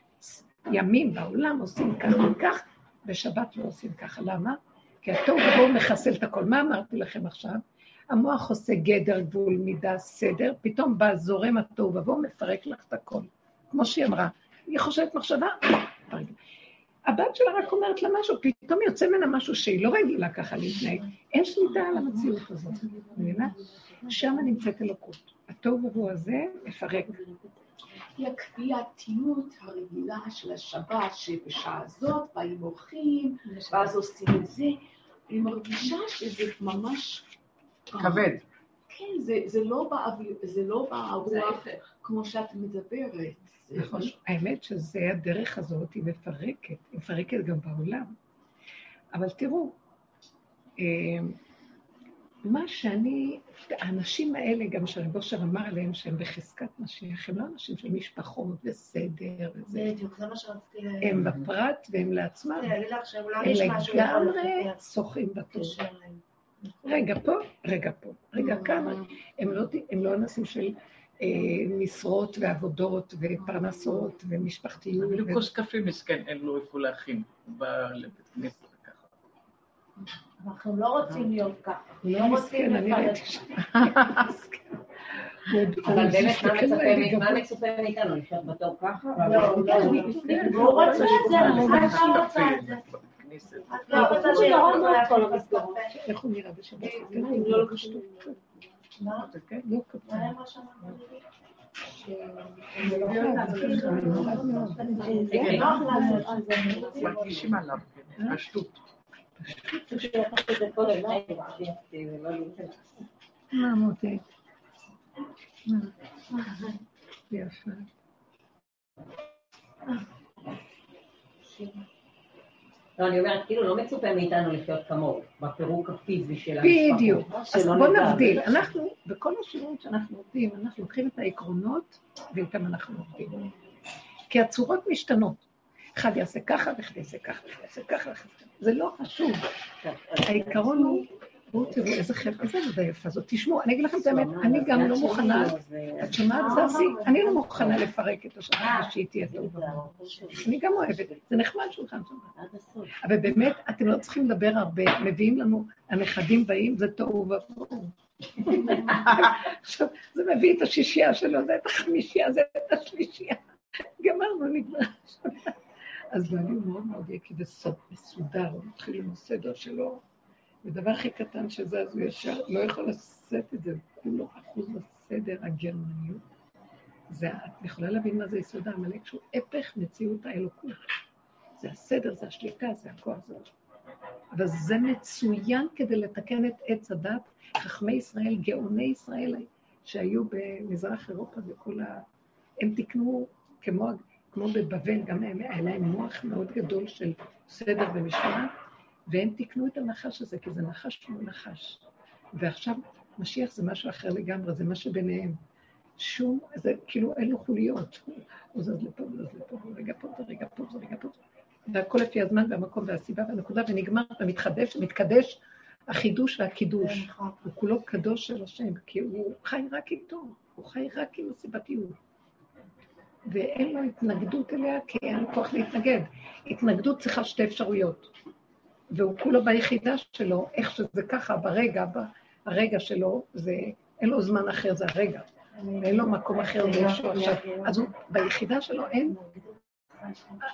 ימים בעולם עושים כך וכך, בשבת לא עושים ככה. למה? כי התוהו ובוהו מחסל את הכל. מה אמרתי לכם עכשיו? המוח עושה גדר, גבול, מידה, סדר, פתאום בא זורם התוהו ובוהו, מפרק לך את הכל. כמו שהיא אמרה, היא חושבת מחשבה, הבת שלה רק אומרת לה משהו, פתאום יוצא ממנה משהו שהיא לא רגילה ככה להתנהג. אין שליטה על המציאות הזאת, מבינה? שם נמצאת אלוקות. התוהו ובוהו הזה מפרק. היא הכפייתיות הרגילה של השבת, שבשעה הזאת באים אורחים, ואז עושים את זה. אני מרגישה שזה ממש... כבד. כן, זה, זה לא באוויר, זה לא ברוח כמו שאת מדברת. נכון, האמת שזה הדרך הזאת, היא מפרקת, היא מפרקת גם בעולם. אבל תראו, אה, מה שאני, האנשים האלה, גם שרב אושר אמר עליהם שהם בחזקת משיח, הם לא אנשים של משפחות וסדר וזה. בדיוק, זה מה שרציתי להגיד. הם בפרט והם לעצמם. הם לגמרי שוחים בטוב. רגע פה, רגע פה, רגע כאן. הם לא, לא אנשים של משרות ועבודות ופרנסות ומשפחתיות. אפילו כוס קפה מסכן, אין לו איפה להכין לבית כנסת וככה. אנחנו לא רוצים להיות ככה. לא רוצים לפרט. אבל באמת, מה מצופה מאיתנו? לחיות בתור ככה? לא, לא, לא. הוא רוצה את זה, אני רוצה את זה. את לא רוצה שיהיה כל המסגרות. איך הוא נראה בשבת? לא כתוב. מה? לא כתוב. מרגישים עליו, פשטות. מה מותק? יפה. לא, אני אומרת, כאילו לא מצופה מאיתנו לחיות כמוהו, בפירוק הפיזי של המשפחות. בדיוק. אז בואו נבדיל. אנחנו, בכל השינויים שאנחנו עובדים, אנחנו לוקחים את העקרונות ואיתם אנחנו עובדים. כי הצורות משתנות. אחד יעשה ככה, ואחד יעשה ככה, ואחד יעשה ככה, זה לא חשוב. העיקרון הוא בואו תראו איזה חלק, איזה עבודה יפה זאת. תשמעו, אני אגיד לכם את האמת, אני גם לא מוכנה, את שומעת, זזי? אני לא מוכנה לפרק את השבת השלישית תהיה טובה. אני גם אוהבת, זה נחמד שולחן שבת. אבל באמת, אתם לא צריכים לדבר הרבה, מביאים לנו, הנכדים באים, זה תוהו ובוהו. עכשיו, זה מביא את השישייה שלו, זה את החמישייה, זה את השלישייה. גמרנו, נגמר. אז בעלי הוא מאוד מאוד יקי וסודר, הוא מתחיל עם הסדר שלו. ודבר הכי קטן שזז, הוא ישר לא יכול לשאת את זה, כולו אחוז בסדר הגרמניות. זה, את יכולה להבין מה זה יסוד העמלק, שהוא הפך מציאות האלוקות. זה הסדר, זה השליטה, זה הכוח, זה... אבל זה מצוין כדי לתקן את עץ הדת. חכמי ישראל, גאוני ישראל, שהיו במזרח אירופה וכל ה... הם תיקנו, כמו, כמו בבבל, גם היה להם מוח מאוד גדול של סדר ומשמעת, והם תיקנו את הנחש הזה, כי זה נחש כמו נחש. ועכשיו, משיח זה משהו אחר לגמרי, זה מה שביניהם. שום, זה כאילו אין לו חוליות. הוא זז לפה, הוא זז לפה, רגע פה, ורגע פה, ורגע פה. והכל לפי הזמן והמקום והסיבה והנקודה, ונגמר, ומתחדש, מתקדש, החידוש והקידוש. הוא כולו קדוש של השם, כי הוא חי רק איתו, הוא חי רק עם הסיבתיות. ואין לו התנגדות אליה, כי אין לו כוח להתנגד. התנגדות צריכה שתי אפשרויות. והוא כולו ביחידה שלו, איך שזה ככה, ברגע, הרגע שלו, זה, אין לו זמן אחר, זה הרגע. ואין לו מקום אחר מישהו עכשיו. אז הוא, ביחידה שלו אין,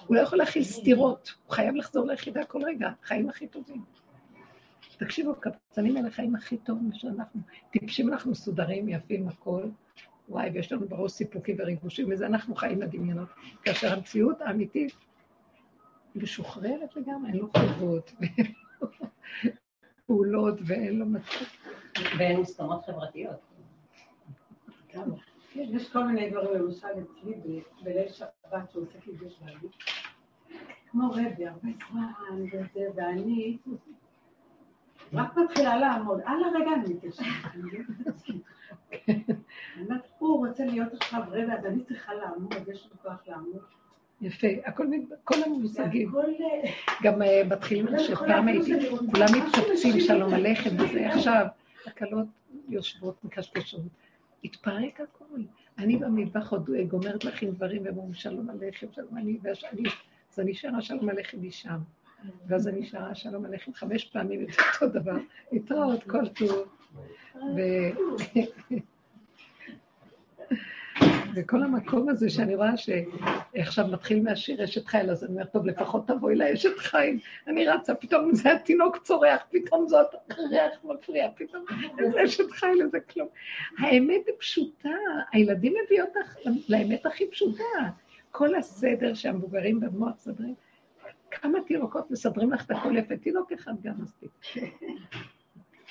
הוא לא יכול להכיל סתירות, הוא חייב לחזור ליחידה כל רגע, חיים הכי טובים. תקשיבו, קבצנים האלה חיים הכי טוב משאנחנו. טיפשים אנחנו מסודרים, יפים, הכל. וואי, ויש לנו בראש סיפוקים וריגושים, וזה אנחנו חיים לדמיונות. כאשר המציאות האמיתית משוחררת לגמרי, אין לו חובות, ואין לו פעולות, ואין לו מצב. ואין מוסכמות חברתיות. יש כל מיני דברים, למשל אצלי בליל שבת שהוא עושה קידוש בעלי, כמו רבי, הרבה זמן וזה, ואני רק מתחילה לעמוד, על הרגע אני מתיישבת, אני אומרת, הוא רוצה להיות עכשיו רבי, אז אני צריכה לעמוד, יש לי כוח לעמוד. יפה, הכל, כל המושגים. גם אה, מתחילים, שפעם הייתי, כולם מתקבצים שלום עליכם וזה, עכשיו הכלות יושבות מקשקשות. התפרק הכול. אני במטבח עוד גומרת לכם דברים, והם אומרים שלום עליכם, שלום אני, אז אני שרה שלום עליכם משם. ואז אני שרה שלום עליכם חמש פעמים את אותו דבר, להתראות כל טוב. וכל המקום הזה שאני רואה שעכשיו מתחיל מהשיר אשת חיל, אז אני אומרת, טוב, לפחות תבואי לאשת חיל. אני רצה, פתאום זה התינוק צורח, פתאום זאת ריח מפריע, פתאום איזה אשת חיל, איזה כלום. האמת היא פשוטה, הילדים מביאים אותך לאמת הכי פשוטה. כל הסדר שהמבוגרים במוח מסדרים, כמה תינוקות מסדרים לך את הכל יפה, תינוק אחד גם מספיק.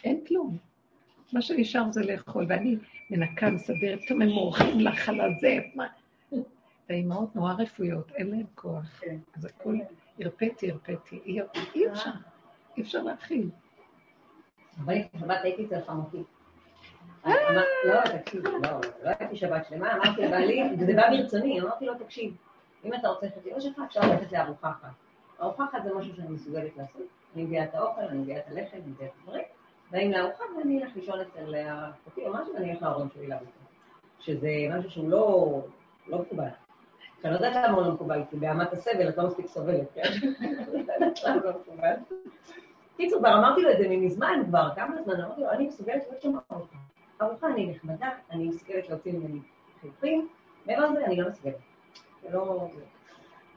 אין כלום. מה שנשאר זה לאכול, ואני מנקה, מסדרת, פתאום הם מורחים לך על הזה, מה... והאימהות נורא רפואיות, אין להן כוח. כן. אז הכול, הרפאתי, הרפאתי, אי אפשר, אי אפשר להכיל. אבל שבת הייתי אצל חמותי. אה! לא, תקשיב, לא, לא הייתי שבת שלמה, אמרתי לבעלי, וזה בא מרצוני, אמרתי לו, תקשיב, אם אתה רוצה ללכת לאמא שלך, אפשר ללכת לארוחה אחת. ארוחה אחת זה משהו שאני מסוגלת לעשות. אני מביאה את האוכל, אני מביאה את הלחם, אני מביאה את הדברים. באים לארוחה ואני אלך לישון אצל אחותי או משהו ואני אלך להורים שלי לארוחה. שזה משהו שהוא לא, לא מקובל. שאני לא יודעת למה הוא לא מקובל, כי באמת הסבל את לא מספיק סובלת, כן? קיצור, כבר אמרתי לו את זה מזמן כבר, כמה זמן, אמרתי לו, אני מסוגלת להיות שם ארוחה. ארוחה אני נחמדה, אני מסוגלת להוציא ממני חיוכים, מעבר לזה אני לא מסוגלת. זה לא...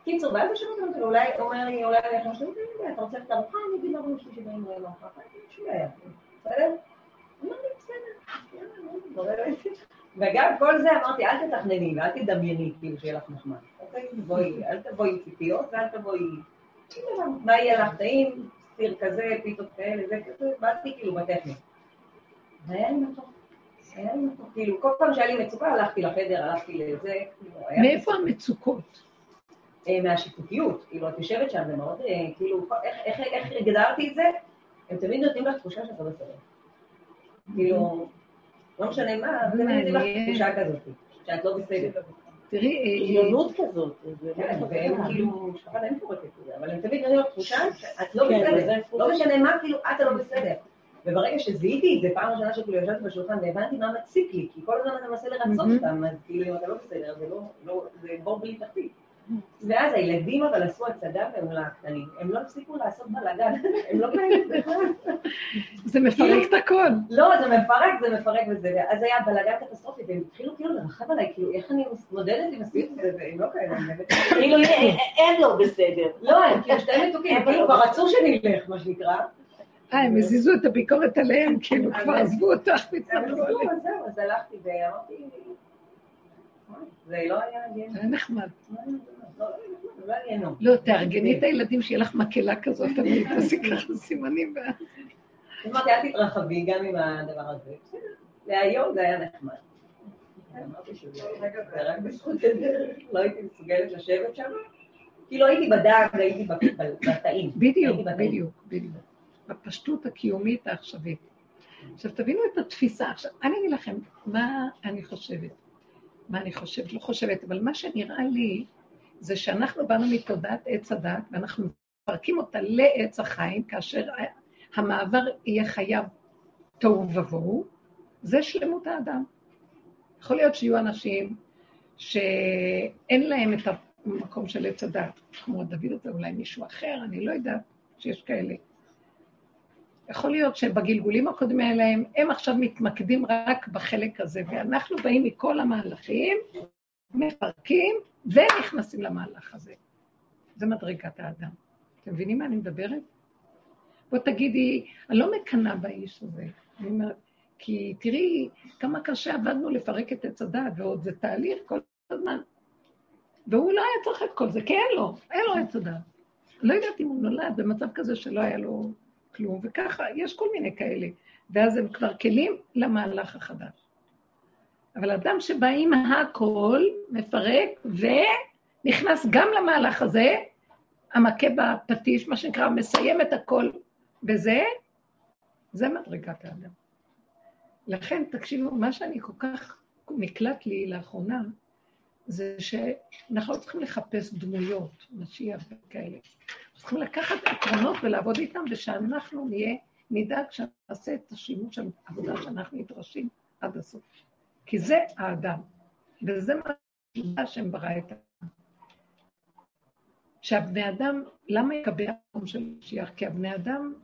קיצור, ואז השאלה אותנו, אולי, אומר לי, אולי אני איך שלי, אתה רוצה את הארוחה, אני אגיד להורים שלי שבאים לארוחה? אמרתי, בסדר, וגם כל זה אמרתי, אל תתכנני ואל תדמייני, כאילו, שיהיה לך נחמד. אוקיי? אל תבואי עם ציפיות ואל תבואי... מה יהיה לך טעים, סיר כזה, פיתות כאלה, זה כזה, באתי כאילו בטכני. והיה לי מתוק. היה לי מתוק. כאילו, כל פעם שהיה לי מצוקה, הלכתי לחדר, הלכתי לזה. כאילו, מאיפה המצוקות? אה, מהשיפוטיות, כאילו, את יושבת שם, זה מאוד, אה, כאילו, איך הגדרתי את זה? הם תמיד נותנים לך תחושה שאתה בסדר. כאילו, לא משנה מה, הם תמיד נותנים לך תחושה כזאת, שאת לא בסדר. תראי, עליונות כזאת. כן, והם כאילו, משפחה להם פורקת את זה, אבל הם תמיד נותנים לך תחושה שאת לא כן, בסדר. לא משנה מה, כאילו, את לא בסדר. וברגע שזיהיתי את זה, פעם ראשונה שכאילו ישבתי בשולחן והבנתי מה מציק לי, כי כל הזמן אתה מנסה לרצות אותם, אז כאילו אם אתה לא בסדר, זה לא, זה בור בלי תחתית. ואז הילדים אבל עשו הצגה מול הקטנים, הם לא הפסיקו לעשות בלאגן, הם לא כאלה בכלל. זה מפרק את הכל. לא, זה מפרק, זה מפרק וזה, אז היה בלאגן קטסטרופי, והם התחילו כאילו לרחב עליי, כאילו, איך אני מתמודדת עם הסביב הזה, והם לא כאלה. כאילו, אין לו בסדר. לא, הם כאילו שתי מתוקים, הם כאילו כבר רצו שנלך, מה שנקרא. אה, הם הזיזו את הביקורת עליהם, כאילו, כבר עזבו אותך, מתנגדו עליהם. זהו, אז הלכתי ואמרתי, זה לא היה גיהנום. זה היה נחמד. לא, תארגני את הילדים שיהיה לך מקהלה כזאת, אני תעשי ככה סימנים. אמרתי, אל תתרחבי גם עם הדבר הזה. להיום זה היה נחמד. אמרתי שזה רק בזכות לא הייתי מסוגלת לשבת שם. כאילו הייתי בדג, הייתי בתאים. בדיוק, בדיוק, בדיוק. בפשטות הקיומית העכשווית. עכשיו, תבינו את התפיסה. עכשיו, אני אגיד לכם מה אני חושבת. מה אני חושבת, לא חושבת, אבל מה שנראה לי זה שאנחנו באנו מתודעת עץ הדת, ואנחנו מפרקים אותה לעץ החיים, כאשר המעבר יהיה חייב תוהו ובוהו, זה שלמות האדם. יכול להיות שיהיו אנשים שאין להם את המקום של עץ הדת, כמו דוד הזה, אולי מישהו אחר, אני לא יודעת שיש כאלה. יכול להיות שבגלגולים הקודמים האלה הם עכשיו מתמקדים רק בחלק הזה, ואנחנו באים מכל המהלכים, מפרקים ונכנסים למהלך הזה. זה מדרגת האדם. אתם מבינים מה אני מדברת? בוא תגידי, אני לא מקנאה באיש הזה. אני אומרת, כי תראי כמה קשה עבדנו לפרק את עץ הדת, ועוד זה תהליך כל הזמן. והוא לא היה צריך את כל זה, כי אין לו, אין לו עץ הדת. לא יודעת אם הוא נולד במצב כזה שלא היה לו כלום, וככה, יש כל מיני כאלה. ואז הם כבר כלים למהלך החדש. אבל אדם שבא עם הכל, מפרק, ונכנס גם למהלך הזה, המכה בפטיש, מה שנקרא, מסיים את הכל בזה, זה מדרגת האדם. לכן, תקשיבו, מה שאני כל כך נקלט לי לאחרונה, זה שאנחנו לא צריכים לחפש דמויות, משיח וכאלה. אנחנו צריכים לקחת עקרונות ולעבוד איתם, ושאנחנו נהיה, נדאג שנעשה את השימוש של העבודה שאנחנו נדרשים עד הסוף. כי זה האדם, וזה מה שהם ברא את האדם. שהבני אדם, למה יקבל המקום של משיח? כי הבני אדם,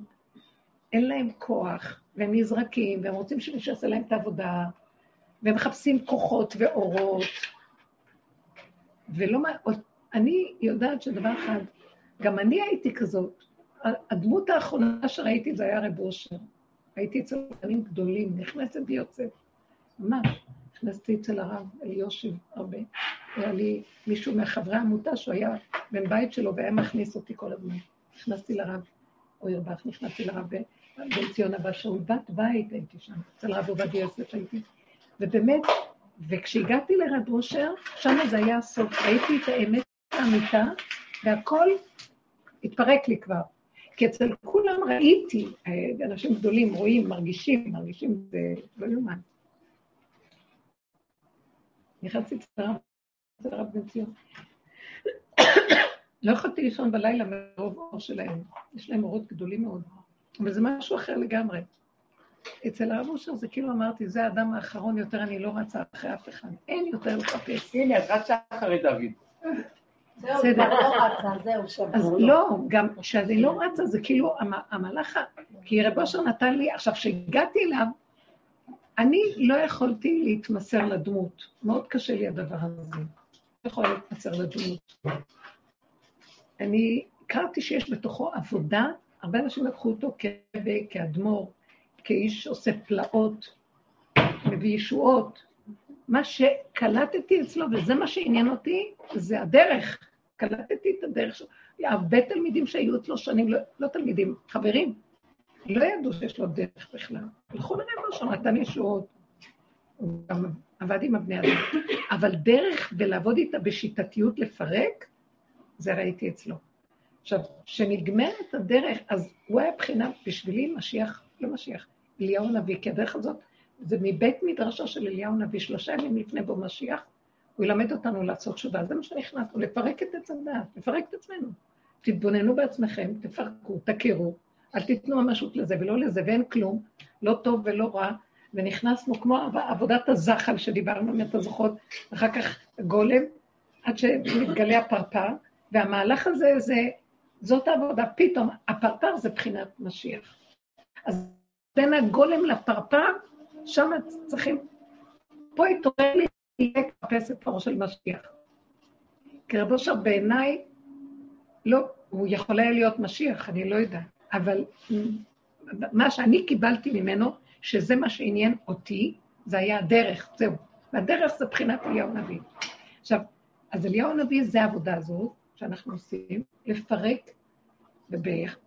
אין להם כוח, והם נזרקים, והם רוצים שמישהו יעשה להם את העבודה, והם מחפשים כוחות ואורות, ולא מה... אני יודעת שדבר אחד, גם אני הייתי כזאת. הדמות האחרונה שראיתי זה היה רב אושר. הייתי אצל רבנים גדולים, נכנסת ויוצאת. ממש. נכנסתי אצל הרב אליושיב הרבה. היה לי מישהו מחברי העמותה שהוא היה בן בית שלו והיה מכניס אותי כל הזמן. נכנסתי לרב אוירבך, נכנסתי לרב בן ציון הבא שאול, בת בית הייתי שם, אצל הרב עובדיה יוסף הייתי. ובאמת, וכשהגעתי לרד אושר, שם זה היה הסוף. ראיתי את האמת האמיתה, והכל התפרק לי כבר. כי אצל כולם ראיתי, אנשים גדולים רואים, מרגישים, מרגישים, זה לא יאומן. נכנסתי אצל הרב בן ציון. לא יכולתי לישון בלילה מרוב אור שלהם. יש להם אורות גדולים מאוד. אבל זה משהו אחר לגמרי. אצל הרב אושר זה כאילו אמרתי, זה האדם האחרון, יותר אני לא רצה אחרי אף אחד. אין יותר לחפש. הנה, את רצה אחרי דוד. זהו, כבר לא רצה, זהו, שבוע. אז לא, גם כשאני לא רצה, זה כאילו המהלך, כי רב אושר נתן לי, עכשיו, כשהגעתי אליו, אני לא יכולתי להתמסר לדמות. מאוד קשה לי הדבר הזה. לא יכולה להתמסר לדמות. אני הכרתי שיש בתוכו עבודה, הרבה אנשים לקחו אותו כאדמו"ר, כאיש עושה פלאות, מביא ישועות. מה שקלטתי אצלו, וזה מה שעניין אותי, זה הדרך. קלטתי את הדרך שלו. הרבה תלמידים שהיו אצלו שנים, לא, לא תלמידים, חברים, לא ידעו שיש לו דרך בכלל. הלכו לרבו שם, נתן ישועות. הוא גם עבד עם הבני אדם. אבל דרך ולעבוד איתה בשיטתיות לפרק, זה ראיתי אצלו. עכשיו, כשנגמרת הדרך, אז הוא היה בחינה בשבילי משיח, לא משיח, אליהו הנביא, כי הדרך הזאת, זה מבית מדרשו של אליהו הנביא, שלושה ימים לפני בו משיח, הוא ילמד אותנו לעשות תשובה, זה מה שנכנסנו, לפרק את עץ הדעת, לפרק את עצמנו. תתבוננו בעצמכם, תפרקו, תכירו, אל תיתנו ממשות לזה ולא לזה, ואין כלום, לא טוב ולא רע, ונכנסנו כמו עבודת הזחל שדיברנו, אם אתה זוכרות, אחר כך גולם, עד שמתגלה הפרפר, והמהלך הזה זה, זאת העבודה, פתאום, הפרפר זה בחינת משיח. אז בין הגולם לפרפר, שם צריכים... פה התעורר לי לחפש את האור של משיח. כי רבו אושר בעיניי, לא, הוא יכול היה להיות משיח, אני לא יודעת, אבל מה שאני קיבלתי ממנו, שזה מה שעניין אותי, זה היה הדרך, זהו. והדרך זה בחינת אליהו הנביא. עכשיו, אז אליהו הנביא זה העבודה הזאת שאנחנו עושים, לפרק, ובערך.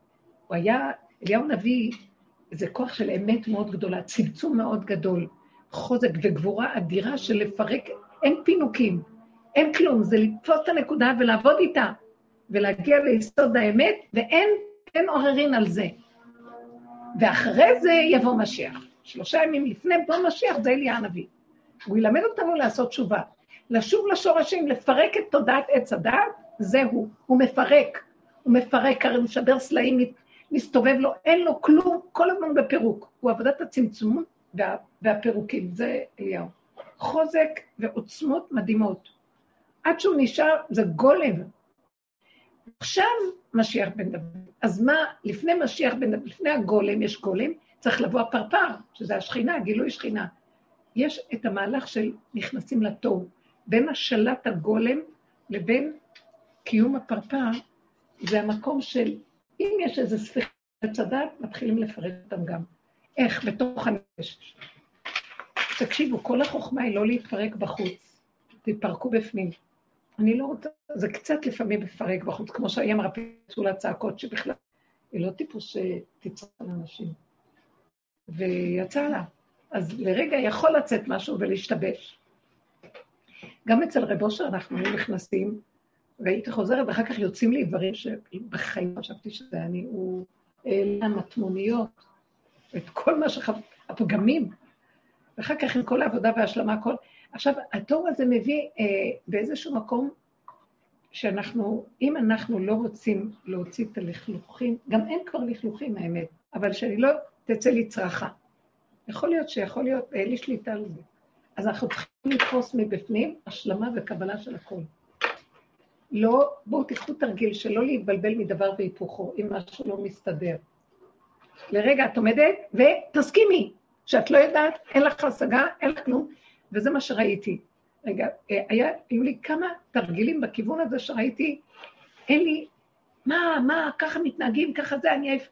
הוא היה, אליהו הנביא זה כוח של אמת מאוד גדולה, צמצום מאוד גדול, חוזק וגבורה אדירה של לפרק, אין פינוקים, אין כלום, זה לתפוס את הנקודה ולעבוד איתה, ולהגיע ליסוד האמת, ואין אין עוררין על זה. ואחרי זה יבוא משיח. שלושה ימים לפני בוא משיח זה אליה הנביא. הוא ילמד אותנו לעשות תשובה. לשוב לשורשים, לפרק את תודעת עץ הדעת, זהו, הוא מפרק. הוא מפרק, הרי הוא משדר סלעים מסתובב לו, אין לו כלום, כל הזמן בפירוק. הוא עבודת הצמצום וה, והפירוקים, זה אליהו. חוזק ועוצמות מדהימות. עד שהוא נשאר, זה גולם. עכשיו משיח בן דוד. אז מה, לפני משיח בן דוד, לפני הגולם, יש גולם, צריך לבוא הפרפר, שזה השכינה, גילוי שכינה. יש את המהלך של נכנסים לתוהו. בין השלט הגולם לבין קיום הפרפר, זה המקום של, אם יש איזה ספיחה בצדת, מתחילים לפרט אותם גם. איך? בתוך הנפש. תקשיבו, כל החוכמה היא לא להתפרק בחוץ, תתפרקו בפנים. אני לא רוצה, זה קצת לפעמים לפרק בחוץ, כמו שהיא אמרה, פיצו לה צעקות שבכלל, היא לא טיפוס שתצעק על אנשים. ויצא לה. אז לרגע יכול לצאת משהו ולהשתבש. גם אצל רב אושר אנחנו נכנסים, והייתי חוזרת, ואחר כך יוצאים לי דברים שבחיים חשבתי שזה אני, הוא העלה מטמוניות, את כל מה שחו... הפגמים, ואחר כך עם כל העבודה וההשלמה, הכל. עכשיו, התור הזה מביא אה, באיזשהו מקום שאנחנו, אם אנחנו לא רוצים להוציא את הלכלוכים, גם אין כבר לכלוכים האמת, אבל שאני לא תצא לי צרחה. יכול להיות שיכול להיות, אין לי שליטה על זה. אז אנחנו צריכים לתפוס מבפנים השלמה וקבלה של הכול. לא, בואו תיקחו תרגיל שלא להתבלבל מדבר והיפוכו, אם משהו לא מסתדר. לרגע את עומדת ותסכימי, שאת לא יודעת, אין לך השגה, אין לך כלום, וזה מה שראיתי. רגע, אה, היה, היו לי כמה תרגילים בכיוון הזה שראיתי, אין לי, מה, מה, ככה מתנהגים, ככה זה, אני עייף,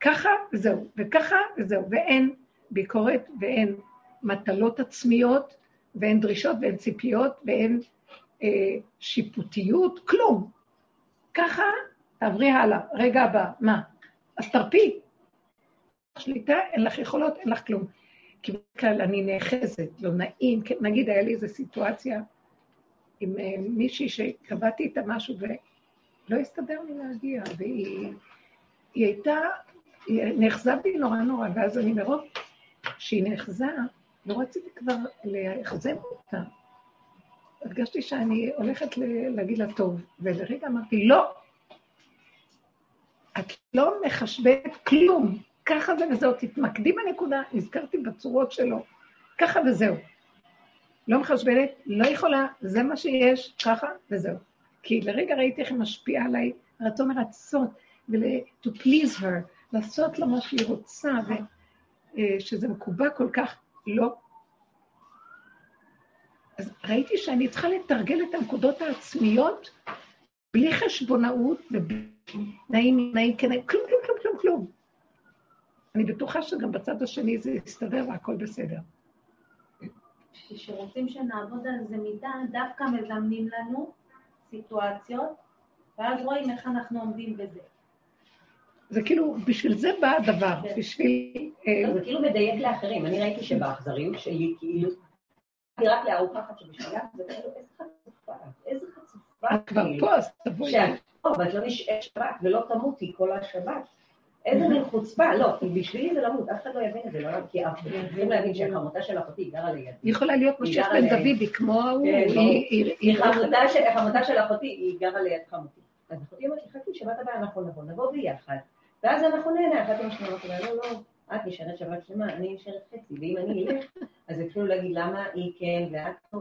ככה וזהו, וככה וזהו, ואין ביקורת ואין מטלות עצמיות, ואין דרישות ואין ציפיות ואין שיפוטיות, כלום. ככה, תעברי הלאה, רגע הבא, מה? אז תרפי. שליטה, אין לך יכולות, אין לך כלום. כי בכלל אני נאחזת, לא נעים, כן, נגיד היה לי איזו סיטואציה עם אה, מישהי שקבעתי איתה משהו ולא הסתדר לי להגיע, והיא הייתה, נאחזה בי נורא נורא, ואז אני מרוב שהיא נאחזה, לא רציתי כבר לאכזב אותה. הרגשתי שאני הולכת להגיד לה טוב, ולרגע אמרתי, לא, את לא מחשבת כלום, ככה זה וזהו, תתמקדי בנקודה, נזכרתי בצורות שלו, ככה וזהו. לא מחשבנת, לא יכולה, זה מה שיש, ככה וזהו. כי לרגע ראיתי איך היא משפיעה עליי, רצון מרצות, ול- to please her, לעשות לה מה שהיא רוצה, ושזה מקובע כל כך, לא. אז ראיתי שאני צריכה לתרגל את הנקודות העצמיות בלי חשבונאות ובלי נעים, נעים, כן, כלום, כלום, כלום, כלום, כלום. אני בטוחה שגם בצד השני זה יסתדר והכל בסדר. כשרוצים שנעבוד על זה מידה, דווקא מזמנים לנו סיטואציות, ואז רואים איך אנחנו עומדים בזה. זה כאילו, בשביל זה בא הדבר, כן. בשביל... אה, זה כאילו מדייק לאחרים. אני ראיתי שבאכזריות, שהיא כאילו... היא רק לארוחה אחת שבשבילה, זה כאילו, איזה חצופה, איזה חצופה. את כבר. פה, אז תבואי. שאת פה, ואת לא נשארת שבת, ולא תמותי כל השבת. איזה מין חוצפה, לא, בשבילי זה למות, אף אחד לא יבין את זה, לא, כי אנחנו צריכים להבין שהחמותה של אחותי גרה לידי. היא יכולה להיות היא משיח בן דודי, כמו ההוא, כן, היא-. היא- היא היא... חמותה של- אחותי, היא גרה ליד חמותי. אז אחותי אומרת לי, חכי, שבת הבאה אנחנו נבוא, נבוא ביחד. ואז אנחנו נהנה, אחת עם השנייה, לא, לא, את נשארת שבת שלמה, אני נשארת חצי, ואם אני אלך, אז יתחילו להגיד למה היא כן, ואת לא,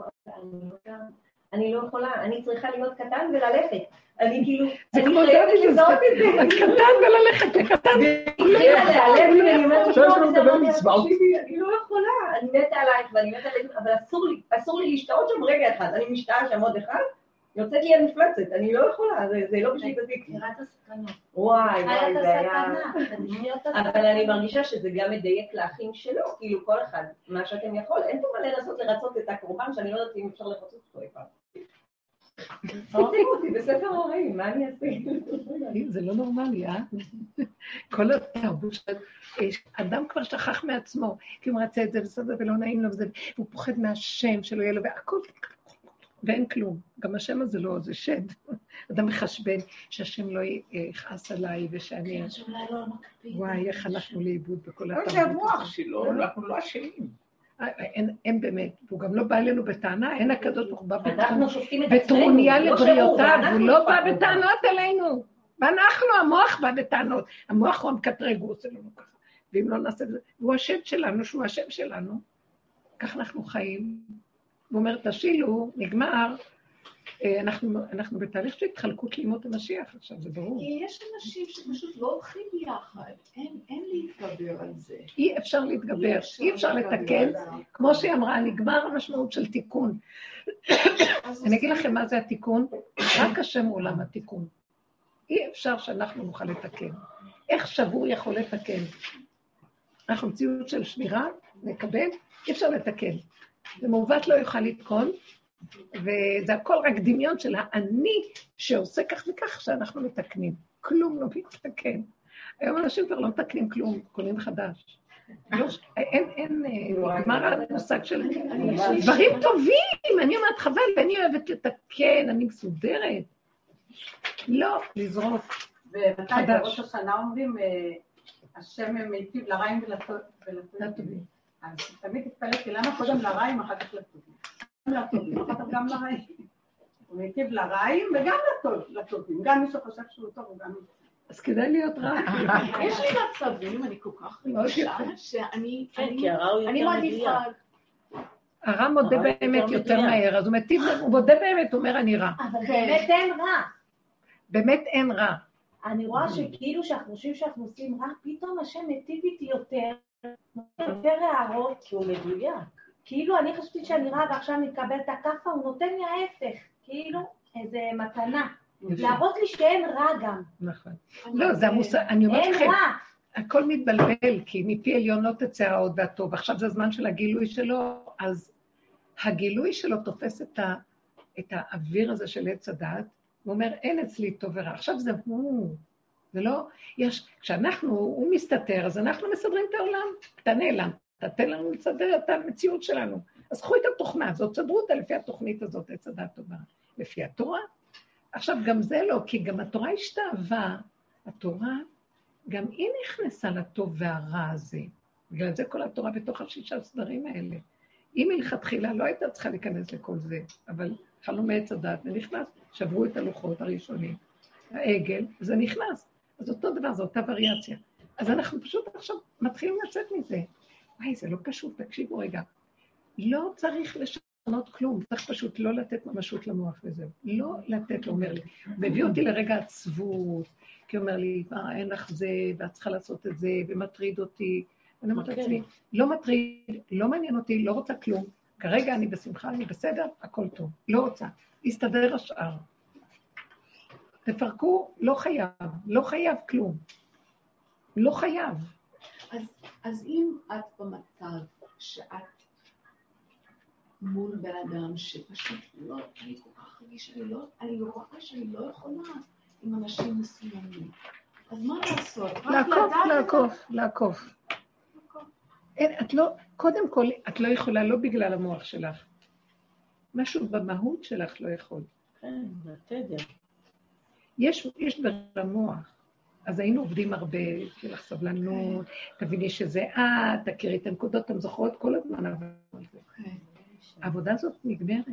אני לא יכולה, אני צריכה להיות קטן וללכת. אני כאילו, זה אני כמו חייבת לזהות את זה. קטן וללכת לקטן. חייבת להיעלב לי, ואני אומרת, זה. תקשיבי, אני לא יכולה, אני מתה עלייך ואני מתה עלייך, אבל אסור לי, אסור לי להשתאות שם רגע אחד, אני משתאה שם עוד אחד, יוצאת לי המפלצת, אני לא יכולה, זה- זה לא בשליטתי. יראת הסכנה. וואי, וואי, זה היה... אבל אני מרגישה שזה גם מדייק לאחים שלו, כאילו כל אחד, מה שאתם יכול, אין פה מה לנסות לרצות את הקורבן, שאני לא יודעת אם אפשר לרצות אותו אי פעם. תשימו אותי בספר ההורים, מה אני אעשה? זה לא נורמלי, אה? כל התרבות של... אדם כבר שכח מעצמו, כי הוא רצה את זה בסדר ולא נעים לו וזה, והוא פוחד מהשם שלא יהיה לו, והכל... ואין כלום. גם השם הזה לא, זה שד. אדם מחשבן שהשם לא יכעס עליי ושאני... כן, שאולי לא מקפיד. וואי, איך הלכנו לאיבוד בכל לא, התרבות זה המוח. שלו, אנחנו לא אשמים. אה, אין, אין באמת, והוא גם לא בא אלינו בטענה, אין הקדוש ברוך הוא בא בטרוניה לא לבריאותיו, הוא לא בא. בטענות אלינו. ואנחנו, המוח בא בטענות. המוח הוא המקטרג, הוא עושה לנו ככה. ואם לא נעשה את זה, הוא השם שלנו, שהוא השם שלנו. כך אנחנו חיים. הוא אומר, תשילו, נגמר, אה, אנחנו, אנחנו בתהליך של התחלקות לימוד המשיח עכשיו, זה ברור. כי יש אנשים שפשוט לא הולכים ביחד, אין, אין להתגבר על זה. אי אפשר להתגבר, אי אפשר לתקן. כמו שהיא אמרה, נגמר המשמעות של תיקון. אני אגיד לכם מה זה התיקון, רק השם עולם התיקון. אי אפשר שאנחנו נוכל לתקן. איך שבור יכול לתקן? אנחנו מציאות של שמירה, נקבל, אי אפשר לתקן. ומעוות לא יוכל לתקון, וזה הכל רק דמיון של האני שעושה כך וכך שאנחנו מתקנים. כלום לא מתקן. היום אנשים כבר לא מתקנים כלום, קונים חדש. אין, אין, נגמר המושג של דברים טובים, אני אומרת חבל, ואני אוהבת לתקן, אני מסודרת. לא, לזרוק. ומתי בראש השנה אומרים, אה, השם מיטיב לרעים ולטובים. אז תמיד התפלאתי, למה קודם לרעים, אחר כך לטובים? לטובים, אחר כך גם לרעים. הוא מיטיב לרעים וגם לטובים, גם מי שחושב שהוא טוב הוא גם מיטיב. אז כדאי להיות רע. יש לי מצבים, אני כל כך רגישה, שאני כן, כי הרע הוא אני יותר. מדויק. הרע מודה באמת יותר. מהר, אז הוא מטיב, הוא מודה באמת, הוא אומר אני רע. אבל באמת אין רע. באמת אין רע. אני רואה שכאילו שאנחנו חושבים שאנחנו עושים רע, פתאום השם מיטיב איתי יותר, יותר הערות, כי הוא מדויק. כאילו אני חשבתי שאני רע ועכשיו אני אקבל את הכאפה, הוא נותן לי ההפך, כאילו איזה מתנה. להראות לי שאין רע גם, נכון. לא, זה המושג, אני אומרת לכם. הכל מתבלבל, כי מפי עליון לא תצא ההוד והטוב. עכשיו זה הזמן של הגילוי שלו, אז הגילוי שלו תופס את, ה, את האוויר הזה של עץ הדעת, הוא אומר, אין אצלי טוב ורע. עכשיו זה הוא, זה לא, יש, כשאנחנו, הוא מסתתר, אז אנחנו מסדרים את העולם. אתה נעלם, אתה תן לנו לסדר את המציאות שלנו. אז קחו את התוכנה הזאת, סדרו אותה לפי התוכנית הזאת, עץ הדעת טובה. לפי התורה. עכשיו, גם זה לא, כי גם התורה השתאבה, התורה, גם היא נכנסה לטוב והרע הזה. בגלל זה כל התורה בתוך השישה סדרים האלה. היא מלכתחילה לא הייתה צריכה להיכנס לכל זה, אבל חלום מעץ הדת, זה נכנס, שברו את הלוחות הראשונים, העגל, זה נכנס. אז אותו דבר, זו אותה וריאציה. אז אנחנו פשוט עכשיו מתחילים לצאת מזה. וואי, זה לא פשוט, תקשיבו רגע. לא צריך לשנות כלום, צריך פשוט לא לתת ממשות למוח וזהו. לא לתת, הוא אומר לי. מביא אותי לרגע עצבות, כי הוא אומר לי, מה, אין לך זה, ואת צריכה לעשות את זה, ומטריד אותי. אני אומרת אוקיי. לעצמי, לא מטריד, לא מעניין אותי, לא רוצה כלום. כרגע אני בשמחה, אני בסדר, הכל טוב. לא רוצה. יסתדר השאר. תפרקו, לא חייב, לא חייב כלום. לא חייב. אז, אז אם את במצב שאת מול בן אדם שפשוט לא, אני כל כך רגיש, אני לא, אני רואה שאני לא יכולה עם אנשים מסוימים. אז מה לעשות? לעקוף, לעקוף, לעקוף. אין, את לא, קודם כל, את לא יכולה, לא בגלל המוח שלך. משהו במהות שלך לא יכול. כן, זה. יש, יש במוח. אז היינו עובדים הרבה, שיהיה לך סבלנות, תביני שזה את, תכירי את הנקודות, אתם זוכרות כל הזמן זה. כן. העבודה הזאת נגמרת.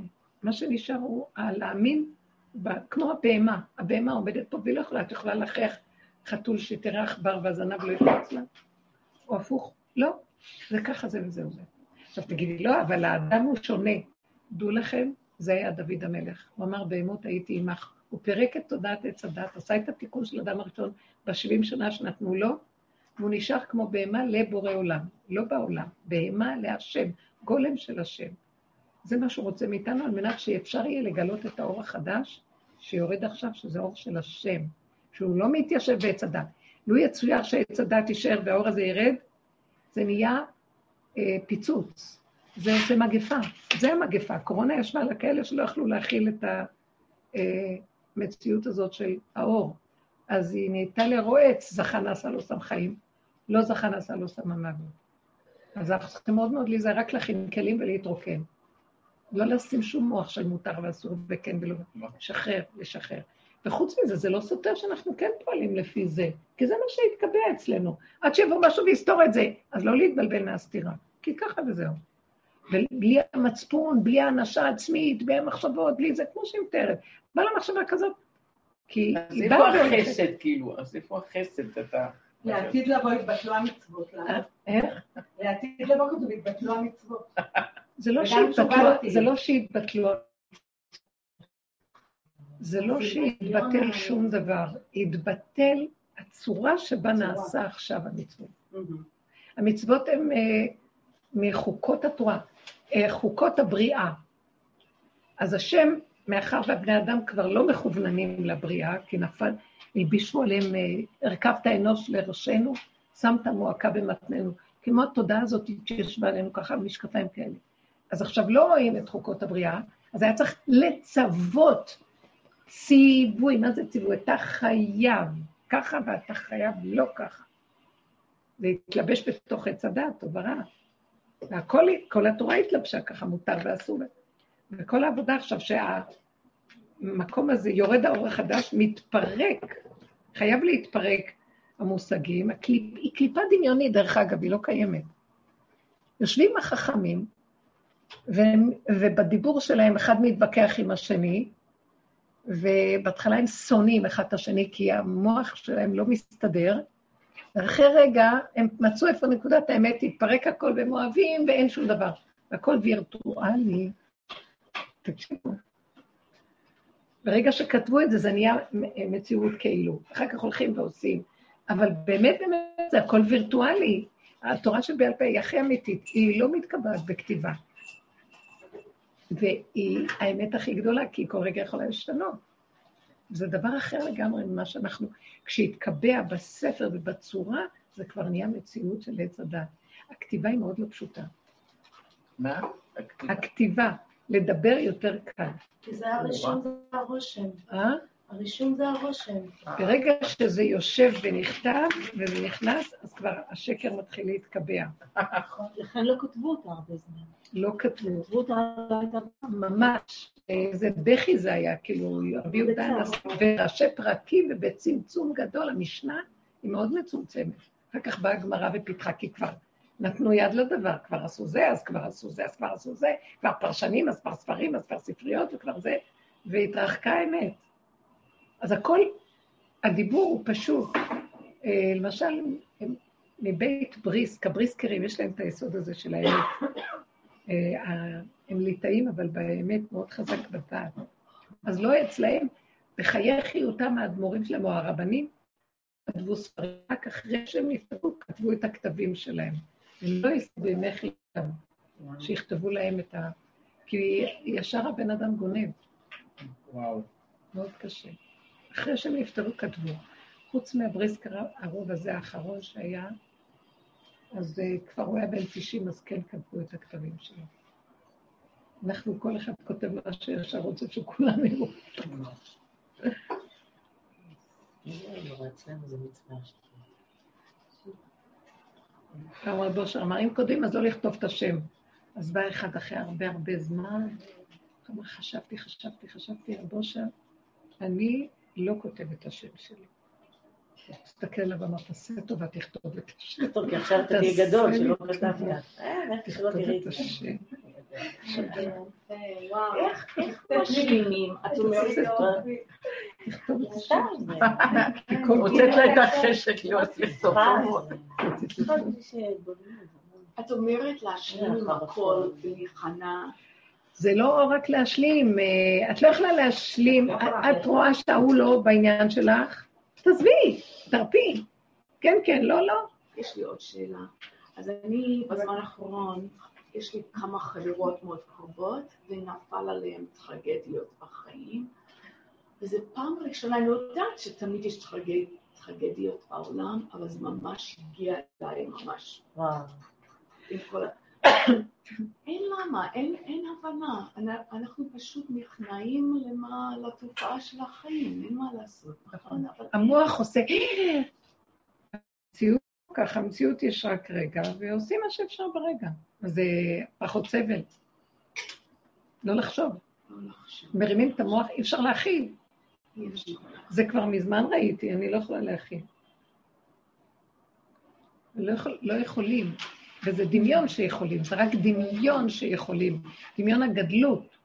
מה שנשאר הוא להאמין, כמו הבהמה. הבהמה עומדת פה והיא לא יכולה, את יכולה להכריח חתול שתראה עכבר והזנב לא יקפוץ לה? או הפוך. לא, זה ככה זה וזהו זה. עכשיו תגידי, לא, אבל האדם הוא שונה. דעו לכם, זה היה דוד המלך. הוא אמר, בהמות הייתי עמך. הוא פירק את תודעת עץ הדת, עשה את התיקון של אדם הראשון בשבעים שנה שנתנו לו, והוא נשאר כמו בהמה לבורא עולם, לא בעולם, בהמה להשם, גולם של השם. זה מה שהוא רוצה מאיתנו, על מנת שאפשר יהיה לגלות את האור החדש שיורד עכשיו, שזה אור של השם, שהוא לא מתיישב בעץ הדת. לו יצויר שעץ הדת יישאר והאור הזה ירד, זה נהיה אה, פיצוץ, זה עושה מגפה. זה המגפה. הקורונה ישבה על כאלה שלא יכלו להכיל את המציאות הזאת של האור. אז היא נהייתה לרועץ, זכה נעשה לו סם חיים, לא זכה נעשה לו סם המוות. אז אנחנו צריכים מאוד מאוד להיזהר רק להכין כלים ולהתרוקן. לא לשים שום מוח של מותר ואסור וכן ולא, לשחרר, לשחרר. וחוץ מזה, זה לא סותר שאנחנו כן פועלים לפי זה, כי זה מה שהתקבע אצלנו. עד שיבוא משהו ויסתור את זה, אז לא להתבלבל מהסתירה, כי ככה וזהו. ובלי המצפון, בלי האנשה עצמית, בלי המחשבות, בלי זה, כמו שהיא מתארת. בא לה מחשבה כזאת, כי אז איפה. החסד, כאילו? אז איפה החסד? אתה... לעתיד לבוא יתבטלו המצוות. למה? איך? לעתיד לבוא כתוב יתבטלו המצוות. זה לא שהתבטלו. זה לא שהתבטלו, זה לא שהתבטל שום דבר, התבטל הצורה שבה נעשה עכשיו המצוות. המצוות הן אה, מחוקות התורה, אה, חוקות הבריאה. אז השם, מאחר והבני אדם כבר לא מכווננים לבריאה, כי נפל, הלבישו עליהם, אה, הרכבת אנוש לראשנו, שמת מועקה במתננו. כמו התודעה הזאת שישבה עלינו ככה, משקפיים כאלה. אז עכשיו לא רואים את חוקות הבריאה, אז היה צריך לצוות ציווי, מה זה ציווי? אתה חייב ככה ואתה חייב לא ככה. להתלבש בתוך עץ הדעת, טוב ורע. והכל, כל התורה התלבשה ככה, מותר ואסור. וכל העבודה עכשיו שהמקום הזה יורד האור החדש, מתפרק, חייב להתפרק המושגים. הקליפ, היא קליפה דמיונית, דרך אגב, היא לא קיימת. יושבים החכמים, והם, ובדיבור שלהם אחד מתווכח עם השני, ובהתחלה הם שונאים אחד את השני, כי המוח שלהם לא מסתדר, ואחרי רגע הם מצאו איפה נקודת האמת, התפרק הכל והם אוהבים ואין שום דבר. והכל וירטואלי. תקשיבו. ברגע שכתבו את זה, זה נהיה מציאות כאילו. אחר כך הולכים ועושים. אבל באמת, באמת, זה הכל וירטואלי. התורה שבעל פה היא הכי אמיתית, היא לא מתקבעת בכתיבה. והיא האמת הכי גדולה, כי היא כל רגע יכולה להשתנות. זה דבר אחר לגמרי ממה שאנחנו, כשהתקבע בספר ובצורה, זה כבר נהיה מציאות של עץ הדת. הכתיבה היא מאוד לא פשוטה. מה? הכתיבה. הכתיבה, לדבר יותר קל. כי זה הרישום, זה הרושם. אה? הרישום זה הרושם. ברגע שזה יושב ונכתב וזה נכנס, אז כבר השקר מתחיל להתקבע. לכן לא כתבו אותה הרבה זמן. לא כתבו. כתבו אותה לא. ממש, איזה בכי זה היה, כאילו, רבי יהודה נשא, בראשי פרקים ובצמצום גדול, המשנה היא מאוד מצומצמת. אחר כך באה הגמרא ופיתחה, כי כבר נתנו יד לדבר, כבר עשו זה, אז כבר עשו זה, אז כבר עשו זה, כבר פרשנים, אז כבר ספרים, אז כבר ספריות, וכבר זה, והתרחקה האמת. אז הכל, הדיבור הוא פשוט. אה, למשל, מבית בריסק, הבריסקרים, יש להם את היסוד הזה של האמת. אה, הם ליטאים, אבל באמת מאוד חזק בדעת. אז לא אצלהם, בחיי חיותם האדמו"רים שלהם, או הרבנים, כתבו ספרים, רק אחרי שהם נפטרו, כתבו את הכתבים שלהם. הם לא הסתובבו בימי חיותם, שיכתבו להם את ה... כי ישר הבן אדם גונב, וואו. מאוד קשה. אחרי שהם נפטרו, כתבו. חוץ מהבריסק הרוב הזה האחרון שהיה, אז uh, כבר הוא היה בן 90, אז כן כתבו את הכתבים שלו. אנחנו, כל אחד כותב מה שישר רוצה שכולם יראו. פעם רב אושר אמר, אם כותבים אז לא לכתוב את השם. אז בא אחד אחרי הרבה הרבה זמן, חשבתי, חשבתי, חשבתי, רב אושר, אני לא כותב את השם שלי. תסתכל עליו, אמר, תעשה טובה, תכתוב את השם. טוב, כי עכשיו אתה תהיה גדול, שלא כתבת. אה, תכתוב את השם. איך איך משלימים? את אומרת, זה. כי כל הוצאת לה את החשק להיות זה. את אומרת להשלים עם הכל ולהיכנע. זה לא רק להשלים, אה, את לא יכולה להשלים, את רואה שההוא לא בעניין שלך, תעזבי, תרפי. כן, כן, לא, לא. יש לי עוד שאלה. אז אני בזמן האחרון, יש לי כמה חברות מאוד קרובות, ונפל עליהן טרגדיות בחיים. וזו פעם ראשונה, אני יודעת שתמיד יש טרגד, טרגדיות בעולם, אבל זה ממש הגיע אליי, ממש, וואו. עם כל ה... אין למה, אין, אין הבנה. אנ- אנחנו פשוט נכנעים למה, לתופעה של החיים, אין מה לעשות, נכון? אבל המוח עושה, המציאות ככה, המציאות יש רק רגע, ועושים מה שאפשר ברגע. אז זה פחות סבל. לא לחשוב. לא. מרימים את המוח, אי אפשר להכיל. זה כבר מזמן ראיתי, אני לא יכולה להכיל. לא, יכול, לא יכולים, וזה דמיון שיכולים, זה רק דמיון שיכולים, דמיון הגדלות.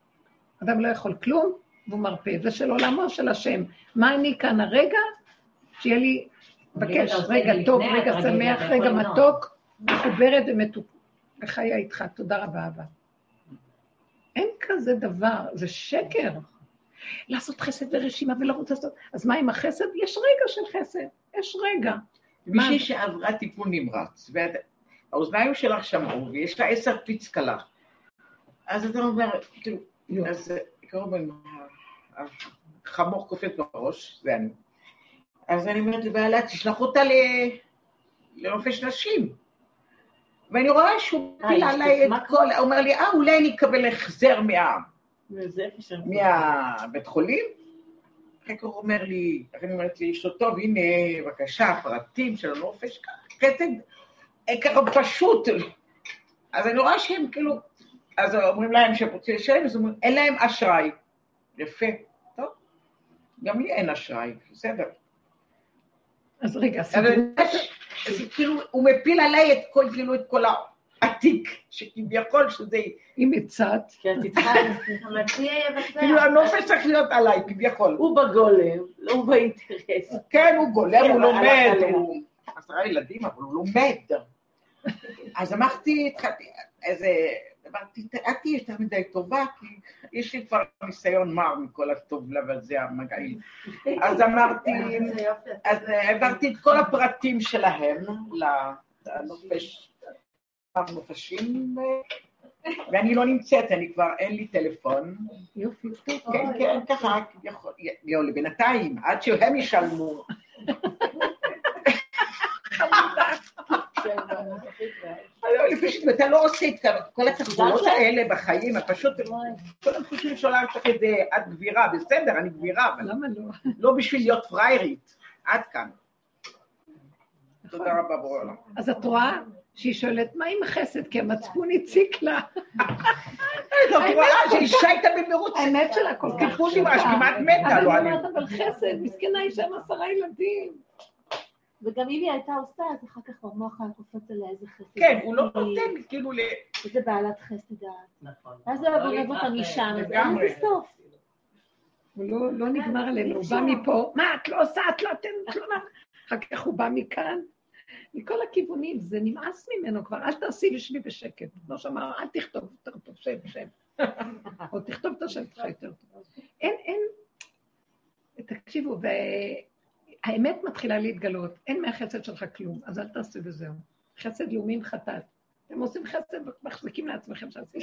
אדם לא יכול כלום, והוא מרפא, זה של עולמו של השם. מה אני כאן הרגע? שיהיה לי, מבקש, רגע טוב, רגע שמח, רגע מתוק, מחוברת ומתוק, וחיה איתך. תודה רבה, אבא. אין כזה דבר, זה שקר. לעשות חסד ורשימה ולרוץ לעשות. אז מה עם החסד? יש רגע של חסד, יש רגע. מישהי שעברה טיפול נמרץ, והאוזניים שלך שמעו, ויש לה עשר פיץ קלה. אז אתה אומר, כאילו, אז כמובן, החמור קופץ בראש, זה אני. אז אני אומרת לבעלה, תשלח אותה לנופש נשים. ואני רואה שהוא אה, פיל יש עליי את? כל, הוא אומר לי, אה, אולי אני אקבל החזר מה... מהבית חולים? אחר כך הוא אומר לי, אחר כך אומרת לי, אשתו, טוב, הנה, בבקשה, פרטים של הנופש, אה, ככה פשוט. אז אני רואה שהם כאילו, אז אומרים להם שהם רוצים לשלם, אז אומרים, אין להם אשראי. יפה, טוב, גם לי אין אשראי, בסדר. אז רגע. אז כאילו, הוא מפיל עליי את כל, כאילו, את כל העתיק, שכביכול שזה, אם המציע יבצע. כאילו הנופש צריך להיות עליי, כביכול. הוא בגולם, לא הוא באינטרס. כן, הוא גולם, כן, הוא הלך לומד. הוא עשרה ילדים, אבל הוא לומד. אז אמרתי, התחלתי, איזה, אמרתי, אל תהיי יותר מדי טובה, כי יש לי כבר ניסיון מר מכל הטוב לב הזה, המגעיל. אז אמרתי, יופי. אז העברתי את כל הפרטים שלהם לנופש, נופשים, אה, ואני לא נמצאת, אני כבר, אין לי טלפון. יופי, טוב. כן, כן, ככה, כביכול. לא, לבינתיים, עד שהם ישלמו. לא, לפשוט, ואתה לא עושה את כל התחבולות האלה בחיים, אתה פשוט, כולם חושבים שעולם צריך איזה, את גבירה, בסדר, אני גבירה, אבל למה לא? לא בשביל להיות פריירית, עד כאן. תודה רבה, בורא עולם. אז את רואה שהיא שואלת, מה עם החסד? כי המצפון הציק לה. שאישה הייתה במרוץ, האמת שלה כל כך טיפול כמעט מתה, לא אני. אבל חסד, מסכנה אישה עם עשרה ילדים. וגם אם היא הייתה עושה, אז אחר כך המוח היה קופץ עליה איזה חסד. כן, הוא לא נותן, כאילו, ל... איזה בעלת חסד את. נכון. אז הוא גונב אותה משם, אז אין. לזה סוף. הוא לא, לא נגמר עלינו, הוא בא מפה, מה, את לא עושה, את לא אתן תלונה. אחר כך הוא בא מכאן, מכל הכיוונים, זה נמאס ממנו כבר, אל תעשי ושבי בשקט. כמו שאמר, אל תכתוב יותר טוב, שב, שב. או תכתוב את השם שלך יותר טוב. אין, אין, תקשיבו, והאמת מתחילה להתגלות, אין מהחסד שלך כלום, אז אל תעשו וזהו. חסד לאומין חטאת. אתם עושים חסד ומחזיקים לעצמכם שעשיתם,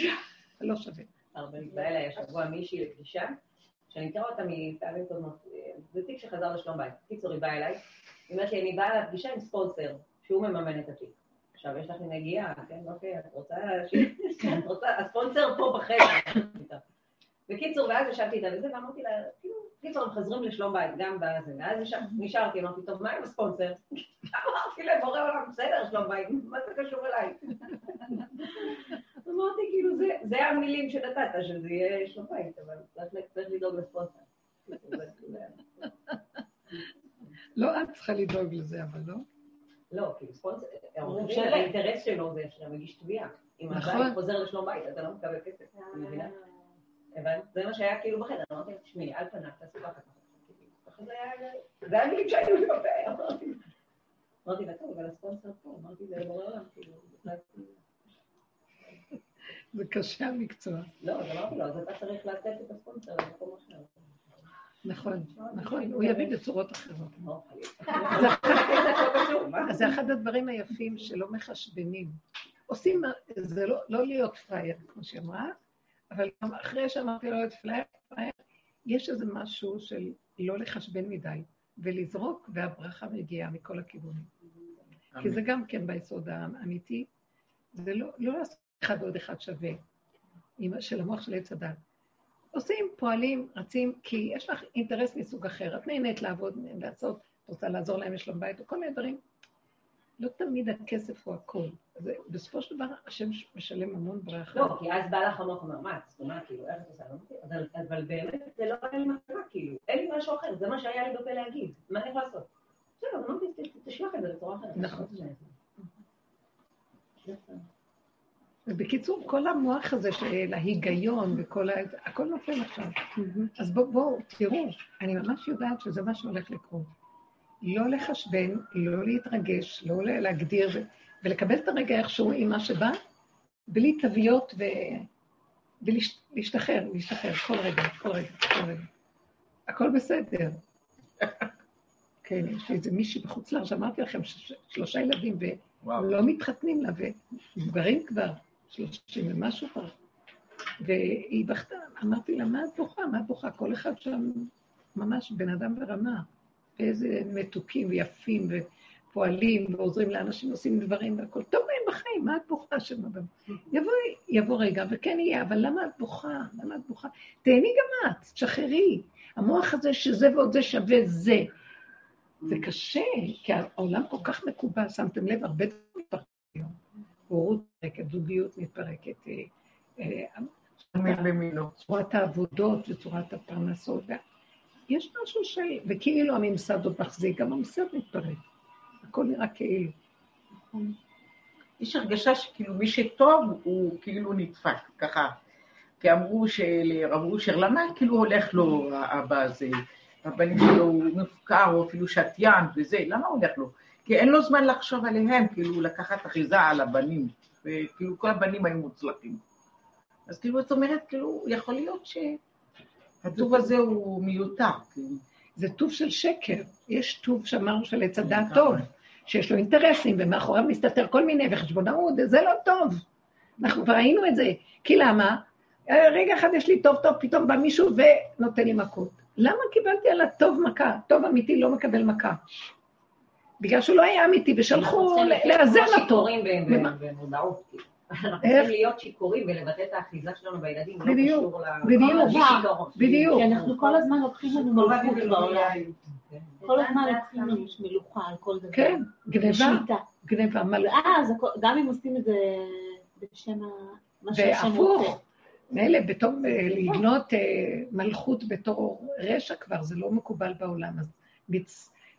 זה לא שווה. הרבה באה אליי השבוע מישהי לפגישה, שאני מכירה אותה מפעמים קודמות, זה תיק שחזר לשלום בית. קיצור, היא באה אליי, היא אומרת לי, אני באה לפגישה עם ספונסר, שהוא מממן את התיק. עכשיו, יש לך נגיעה, כן, אוקיי, את רוצה, את רוצה, הספונסר פה בחדר. בקיצור, ואז ישבתי איתה וזה, ואמרתי לה, כאילו, קיצור, הם חוזרים לשלום בית, גם בזה, ואז נשארתי, אמרתי, טוב, מה עם הספונסר? אמרתי לבורא עולם, בסדר, שלום בית, מה זה קשור אליי? אמרתי, כאילו, זה- המילים שנתת, שזה יהיה שלום בית, אבל צריך- לדאוג לספונסר. לא את צריכה לדאוג לזה, אבל לא. לא, כאילו ספונסר, הוא העורך דין, משלם. האינטרס שלו זה שאתה מגיש תביעה. אם נכון. הבית חוזר לשלום בית, אתה לא מקבל כסף, את מבינה? הבנת? זה מה שהיה כאילו בחדר, אמרתי לה, תשמעי, על פניו, תעשי ככה. ככה זה היה, זה היה מילים שהיו לי בפה, אמרתי לה. לה, טוב, אבל הספונסר פה, אמרתי זה לבורא עולם, כאילו, כאילו. זה קשה המקצוע. לא, אז אמרתי לו, אז אתה צריך לתת את הספונסר למקום אחר. נכון, נכון, הוא יביא בצורות אחרות. לא. זה לא אחד הדברים היפים שלא מחשבנים. עושים, זה לא, לא להיות פראייר, כמו שהיא אמרה, אבל גם אחרי שאמרתי להיות פראייר, פראייר, יש איזה משהו של לא לחשבן מדי, ולזרוק, והברכה מגיעה מכל הכיוונים. כי זה גם כן ביסוד האמיתי, זה לא, לא לעשות אחד ועוד אחד שווה, של המוח של עץ הדת. עושים, פועלים, רצים, כי יש לך אינטרס מסוג אחר. את נהנית לעבוד, לעשות, את רוצה לעזור להם לשלום בית, וכל מיני דברים. לא תמיד הכסף הוא הכל. זה, בסופו של דבר, השם משלם המון ברכה. לא, כי אז בא לך המוח את סתומה, כאילו, איך את עושה? לא. אבל- באמת, זה לא היה לי מטרה, כאילו, אין לי משהו אחר, זה מה שהיה לי בפה להגיד, מה אני יכולה לעשות? בסדר, אמרתי, ת- תשלח את זה בצורה אחרת. נכון. ובקיצור, כל המוח הזה של ההיגיון וכל ה... הכל נופל עכשיו. אז בואו, בוא, תראו, אני ממש יודעת שזה מה שהולך לקרות. לא לחשבן, לא להתרגש, לא להגדיר ולקבל את הרגע איכשהו עם מה שבא, בלי תוויות. ולהשתחרר, להשתחרר כל רגע, כל רגע, כל רגע. הכל בסדר. כן, יש לי איזה מישהי בחוץ לארץ, אמרתי לכם, שלושה ילדים, ולא מתחתנים לה, ומבוגרים כבר, שלושים ומשהו כבר. והיא בכתה, אמרתי לה, מה את בוכה? מה את בוכה? כל אחד שם ממש בן אדם ברמה, ואיזה מתוקים ויפים ופועלים ועוזרים לאנשים, עושים דברים והכול. טוב להם בחיים, מה את בוכה שם? יבוא, יבוא רגע, וכן יהיה, אבל למה את בוכה? למה את בוכה? תהני גם את, תשחררי. המוח הזה שזה ועוד זה שווה זה. זה קשה, כי העולם כל כך מקובע, שמתם לב, הרבה דברים מתפרקים. הורות מתפרקת, זוגיות מתפרקת, אה, אה, צורת העבודות וצורת הפרנסות. יש משהו של, וכאילו הממסד עוד מחזיק, גם הממסד מתפרק. הכל נראה כאילו. יש הרגשה שכאילו מי שטוב הוא כאילו נדפק, ככה. כי אמרו לרב אושר, למה כאילו הולך לו האבא הזה? הבנים שלו הוא מפוקר, או אפילו שתיין וזה, למה הולך לו? כי אין לו זמן לחשוב עליהם, כאילו לקחת אחיזה על הבנים, וכאילו כל הבנים היו מוצלחים. אז כאילו, את אומרת, כאילו, יכול להיות שהטוב הזה הוא מיותר. כאילו. זה טוב של שקר. יש טוב שאמרנו של עץ הדעת טוב, שיש לו אינטרסים, ומאחוריו מסתתר כל מיני, וחשבונאות, זה לא טוב. אנחנו כבר ראינו את זה. כי למה? רגע אחד יש לי טוב טוב, פתאום בא מישהו ונותן לי מכות. למה קיבלתי על הטוב מכה? טוב אמיתי לא מקבל מכה. בגלל שהוא לא היה אמיתי, ושלחו לאזן אותו. במודעות. אנחנו צריכים להיות שיכורים ולבטא את האחיזה שלנו בילדים, לא בדיוק, בדיוק, בדיוק. כי אנחנו כל הזמן לוקחים לנו מלכות בעולם. כל הזמן לוקחים לנו מלוכה על כל דבר. כן, גניבה, גניבה, ואז גם אם עושים את זה בשם מה שהשם רוצה. מילא בתור, לבנות מלכות בתור רשע כבר, זה לא מקובל בעולם. אז.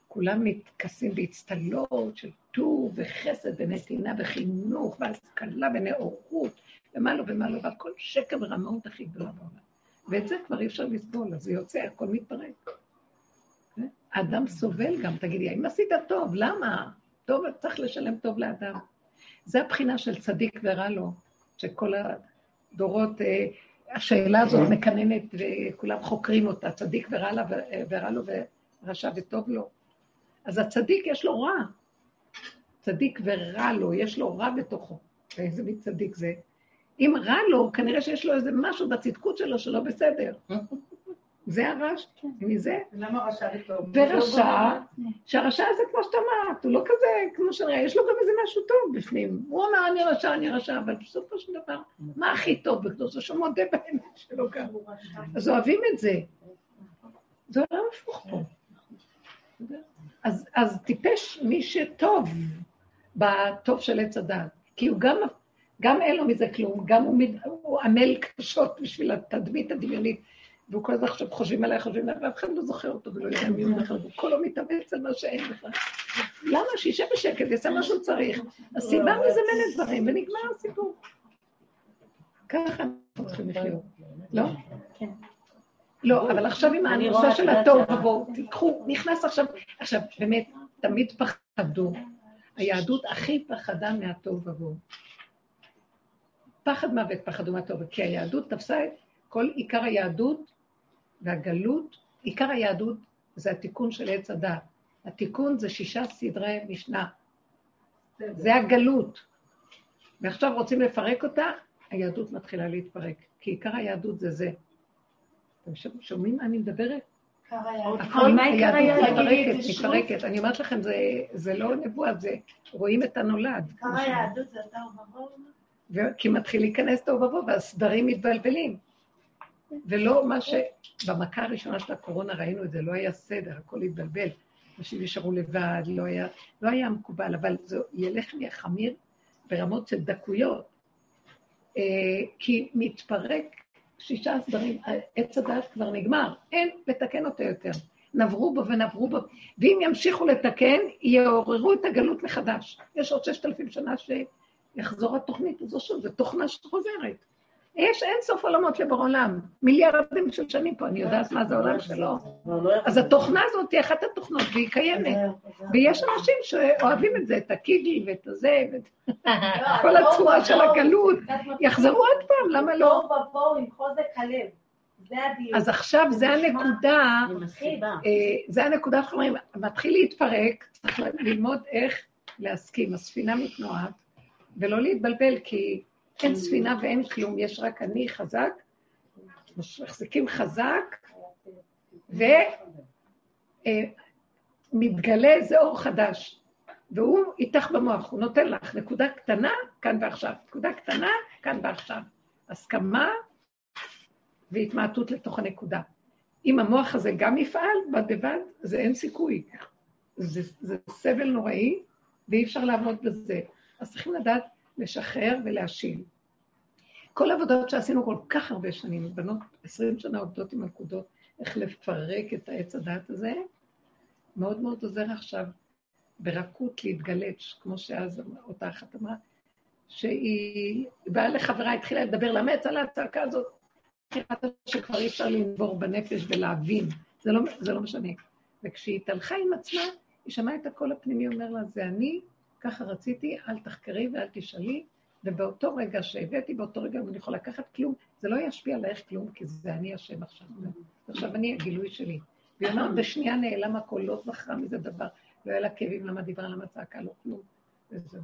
כולם מתכסים באצטלות של טוב וחסד ונתינה וחינוך והשכלה ונאורות ומה לא ומה לא, והכל שקר ורמאות הכי גדולה בעולם. ואת זה כבר אי אפשר לסבול, אז זה יוצא, הכל מתפרק. האדם סובל גם, תגידי, האם עשית טוב? למה? טוב, צריך לשלם טוב לאדם. זה הבחינה של צדיק ורע לו, שכל הדורות, אה, השאלה הזאת מקננת וכולם חוקרים אותה, צדיק ורע, לה, ורע לו ורשע וטוב לו. אז הצדיק יש לו רע. צדיק ורע לו, יש לו רע בתוכו. ואיזה מי צדיק זה? אם רע לו, כנראה שיש לו איזה משהו בצדקות שלו שלא בסדר. זה הרעש, מזה. למה רשע וטוב? ורשע, שהרשע הזה כמו שאתה אמרת, הוא לא כזה, כמו שנראה, יש לו גם איזה משהו טוב בפנים. הוא אמר, אני רשע, אני רשע, אבל בסופו של דבר, מה הכי טוב בקדוש? שהוא מודה באמת שלו גם. אז אוהבים את זה. זה עולם הפוך פה. אז, אז טיפש מי שטוב בטוב של עץ הדת, כי הוא גם, גם אין לו מזה כלום, גם הוא, הוא עמל קשות בשביל התדמית הדמיונית, והוא כל הזמן עכשיו חושבים עליי, חושבים עליי, ואף אחד לא זוכר אותו ולא יודע מי הוא בכלל, והוא כולו מתאמץ על מה שאין בכלל. למה? שישב בשקט, יעשה מה שהוא צריך. הסיבה מזמנת דברים, ונגמר הסיפור. ככה אנחנו צריכים לחיות, לא? כן. לא, אבל עכשיו עם הנושא של התוהו ובוהו, תיקחו, נכנס עכשיו, עכשיו, באמת, תמיד פחדו. היהדות הכי פחדה מהתוהו ובוהו. פחד מוות פחדו מהתוהו, כי היהדות תפסה את כל עיקר היהדות והגלות, עיקר היהדות זה התיקון של עץ הדת. התיקון זה שישה סדרי משנה. זה הגלות. ועכשיו רוצים לפרק אותה, היהדות מתחילה להתפרק, כי עיקר היהדות זה זה. אתם שומעים מה אני מדברת? היהדות מתפרקת, מתפרקת. אני אומרת לכם, זה לא נבואה, זה רואים את הנולד. עיקר היהדות זה התוהו ובוהו? כי מתחיל להיכנס תוהו ובוהו, והסדרים מתבלבלים. ולא מה שבמכה הראשונה של הקורונה ראינו את זה, לא היה סדר, הכל התבלבל. אנשים נשארו לבד, לא היה, לא היה מקובל, אבל זה ילך ויחמיר ברמות של דקויות. כי מתפרק שישה סדרים, עץ הדעת כבר נגמר, אין לתקן אותו יותר. נברו בו ונברו בו, ואם ימשיכו לתקן, יעוררו את הגלות מחדש. יש עוד ששת אלפים שנה יחזור התוכנית הזו שוב, זו תוכנה שחוזרת. יש אין סוף עולמות לבורא עולם, מיליארדים של שנים פה, אני יודעת מה זה העולם שלו. אז התוכנה הזאת היא אחת התוכנות, והיא קיימת. ויש אנשים שאוהבים את זה, את הקיגל ואת הזה, ואת כל הצורה של הגלות. יחזרו עוד פעם, למה לא? תוהו ובוהו עם חוזק הלב. אז עכשיו זה הנקודה, אה, זה הנקודה, איך אומרים, מתחיל להתפרק, צריך ללמוד איך להסכים. הספינה מתנועת, ולא להתבלבל, כי אין ספינה ואין כלום, יש רק אני חזק, מחזיקים חזק, ומתגלה איזה אור חדש. והוא איתך במוח, הוא נותן לך נקודה קטנה, כאן ועכשיו, נקודה קטנה, כאן ועכשיו. הסכמה והתמעטות לתוך הנקודה. אם המוח הזה גם יפעל בד בבד, זה אין סיכוי. זה, זה סבל נוראי, ואי אפשר לעבוד בזה. אז צריכים לדעת לשחרר ולהשיל. כל העבודות שעשינו כל כך הרבה שנים, בנות עשרים שנה עובדות עם הנקודות, איך לפרק את העץ הדעת הזה, מאוד מאוד עוזר עכשיו ברכות להתגלץ', כמו שאז אותה אחת אמרה, שהיא באה לחברה, התחילה לדבר, יצאה לה הצעקה הזאת? שכבר אי אפשר לנבור בנפש ולהבין, זה לא, זה לא משנה. וכשהיא התהלכה עם עצמה, היא שמעה את הקול הפנימי אומר לה, זה אני, ככה רציתי, אל תחקרי ואל תשאלי, ובאותו רגע שהבאתי, באותו רגע אני יכולה לקחת כלום, זה לא ישפיע עלייך כלום, כי זה אני השם עכשיו. עכשיו אני הגילוי שלי. והיא אומרת, בשנייה נעלם הכל, לא זכרה מזה דבר, לא היה לה כאבים, למה דיברה, למה צעקה, לא כלום. וזהו.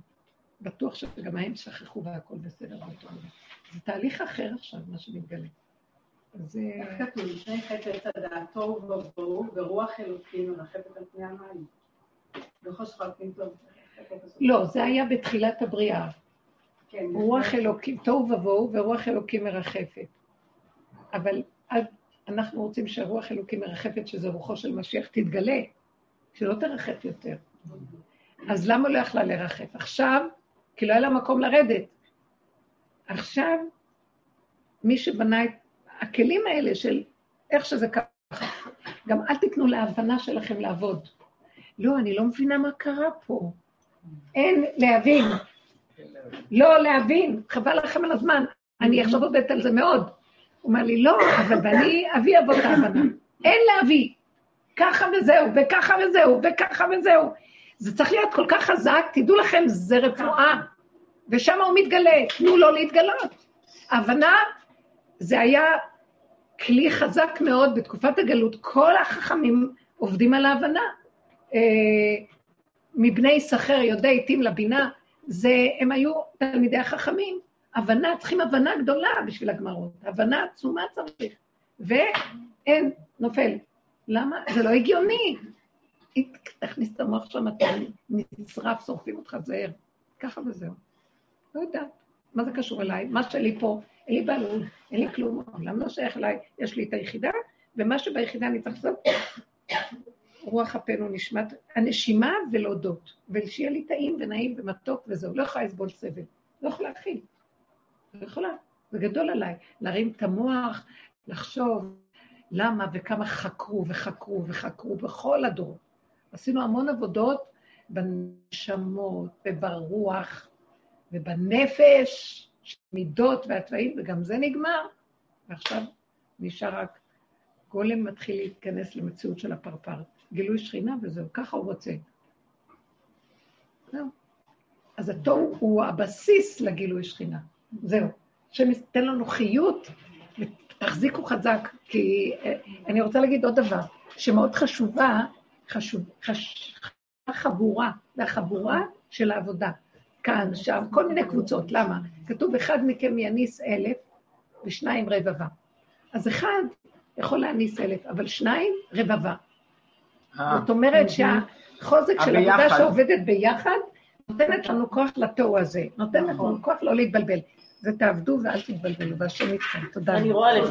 בטוח שגם הם שכחו והכל בסדר באותו רגע. זה תהליך אחר עכשיו, מה שמתגלה. זה... איך כתוב? לפני חטא עץ הדעת, תוהו ובוהו, ורוח אלוקים מרחפת על פני המים. וחושך על פני טוב. לא, זה היה בתחילת הבריאה. כן, רוח אלוקים, תוהו ובוהו, ורוח אלוקים מרחפת. אבל עד, אנחנו רוצים שרוח אלוקים מרחפת, שזה רוחו של משיח, תתגלה, שלא תרחף יותר. אז למה לא יכלה לרחף? עכשיו, כי לא היה לה מקום לרדת. עכשיו, מי שבנה את הכלים האלה של איך שזה ככה, גם אל תיתנו להבנה שלכם לעבוד. לא, אני לא מבינה מה קרה פה. אין להבין. לא להבין, חבל לכם על הזמן. אני עכשיו עובדת על זה מאוד. הוא אומר לי, לא, אבל ואני אביא אבות ההבנה. אין להביא. ככה וזהו, וככה וזהו, וככה וזהו. זה צריך להיות כל כך חזק, תדעו לכם, זה רפואה. ושם הוא מתגלה, תנו לו להתגלות. ההבנה, זה היה כלי חזק מאוד בתקופת הגלות, כל החכמים עובדים על ההבנה. מבני סחר יודעי עתים לבינה, זה, הם היו תלמידי החכמים. הבנה, צריכים הבנה גדולה בשביל הגמרות. הבנה עצומה צריך. ואין, נופל. למה? זה לא הגיוני. תכניס את המוח שם, אתה נשרף, שורפים אותך, זהר. ככה וזהו. לא יודעת. מה זה קשור אליי? מה שלי פה, אין לי בעלות, אין לי כלום, העולם לא שייך אליי, יש לי את היחידה, ומה שביחידה אני צריך לעשות, רוח אפנו נשמת, הנשימה ולהודות, ושיהיה לי טעים ונעים ומתוק וזהו, לא יכולה לסבול סבל, לא יכולה להכיל, לא יכולה, זה גדול עליי, להרים את המוח, לחשוב למה וכמה חקרו וחקרו וחקרו בכל הדורות. עשינו המון עבודות בנשמות וברוח ובנפש, מידות והתוואים, וגם זה נגמר, ועכשיו נשאר רק גולם מתחיל להתכנס למציאות של הפרפר. גילוי שכינה וזהו, ככה הוא רוצה. זהו. אז התוהו הוא הבסיס לגילוי שכינה. זהו. השם ייתן לנו חיות, ותחזיקו חזק, כי אה, אני רוצה להגיד עוד דבר, שמאוד חשובה, חשוב, חש, חבורה, והחבורה של העבודה. כאן, שם, כל מיני קבוצות. למה? כתוב, אחד מכם יניס אלף ושניים רבבה. אז אחד יכול להניס אלף, אבל שניים רבבה. אה, זאת אומרת שהחוזק של. עבודה שעובדת ביחד, נותנת לנו כוח לתוהו הזה, נותנת לנו כוח לא להתבלבל. זה תעבדו ואל תתבלבלו, והשם איתכם. תודה. אני רואה לפי